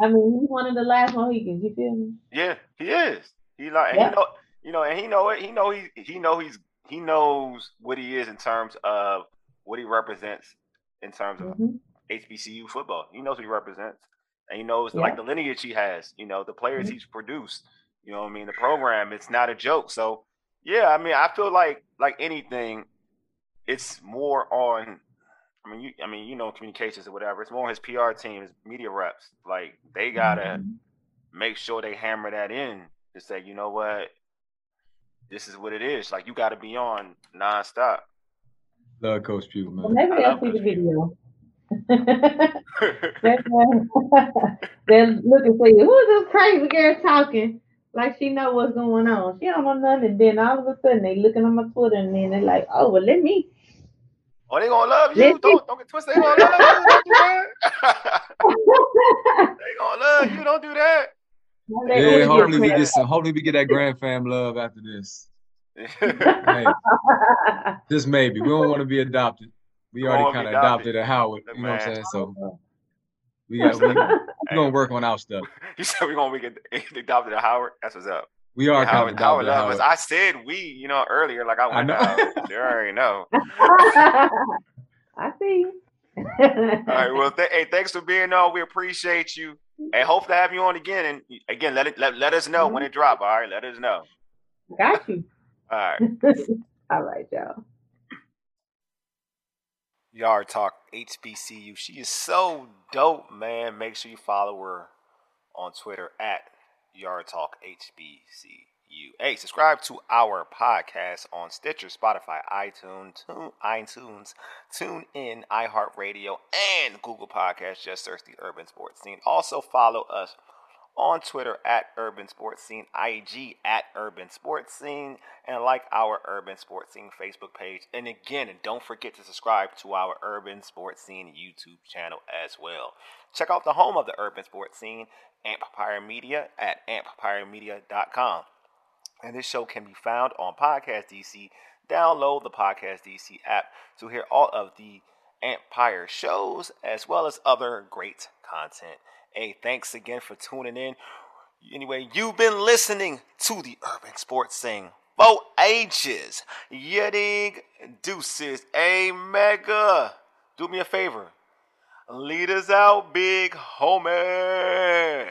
H: I mean, he's one of the last Mohicans. You feel me?
D: Yeah, he is. He like
H: Yeah.
D: he know you know, and he know it. He know he he know he's he knows what he is in terms of what he represents in terms of
H: Mhm.
D: HBCU football. He knows what he represents, and he knows
H: Yeah.
D: like the lineage he has. You know, the players he's produced. You know, what I mean, the program. It's not a joke. So yeah, I mean, I feel like like anything, it's more on. I mean, you. I mean, you know, communications or whatever. It's more on his PR team, his media reps. Like they gotta mm-hmm. make sure they hammer that in to say, you know what, this is what it is. Like you got to be on nonstop.
G: Love Coach Pough,
H: Well, maybe
D: I
H: they'll
D: love
H: see the video. They'll look and say, "Who is this crazy girl talking?" Like she know what's going on. She don't know nothing. And then all of a sudden they looking on my Twitter and then they're like, "Oh well, let me."
D: Oh, they gonna love you. Don't don't get twisted. They gonna love you. Don't do that. they gonna love you. Don't do that.
G: Yeah,
H: gonna
G: hopefully we
H: get
G: get some. Hopefully we get that Gram Fam love after this. Hey, just maybe. We don't want to be adopted. We
D: Don't
G: already kind of adopted
D: adopted.
G: at Howard.
D: Look,
G: You know what I'm saying? So we got we, we gonna work on our stuff.
D: you said we're gonna we get adopted to Howard. That's what's up.
G: We are
D: Yeah,
G: kind of
D: Howard, Howard
G: adopted
D: love us. I said we, you know, earlier. Like I
G: I
D: went
G: know.
D: to Howard. You already know.
H: I see.
D: All right. Well, th- hey, thanks for being on. We appreciate you, and hope to have you on again. And again, let it let, let us know when it drop. All right, let us know.
H: Got you.
D: All right.
H: All right, y'all.
D: Yard Talk HBCU. She is so dope, man. Make sure you follow her on Twitter at Yard Talk HBCU. Hey, subscribe to our podcast on Stitcher, Spotify, iTunes, Tune, iTunes, Tune in, iHeartRadio, and Google Podcasts. Just search the Urban Sports Scene. Also follow us on Twitter at Urban Sports Scene, IG at Urban Sports Scene, and like our Urban Sports Scene Facebook page. And again, don't forget to subscribe to our Urban Sports Scene YouTube channel as well. Check out the home of the Urban Sports Scene, Amplifier Media at amplifiermedia.com. And this show can be found on Podcast DC. Download the Podcast DC app to hear all of the Amplifier shows as well as other great content. Hey, thanks again for tuning in. Anyway, you've been listening to the Urban Sports Scene for ages. Dig? Deuces. Hey, Mega. Do me a favor. Lead us out, big homie.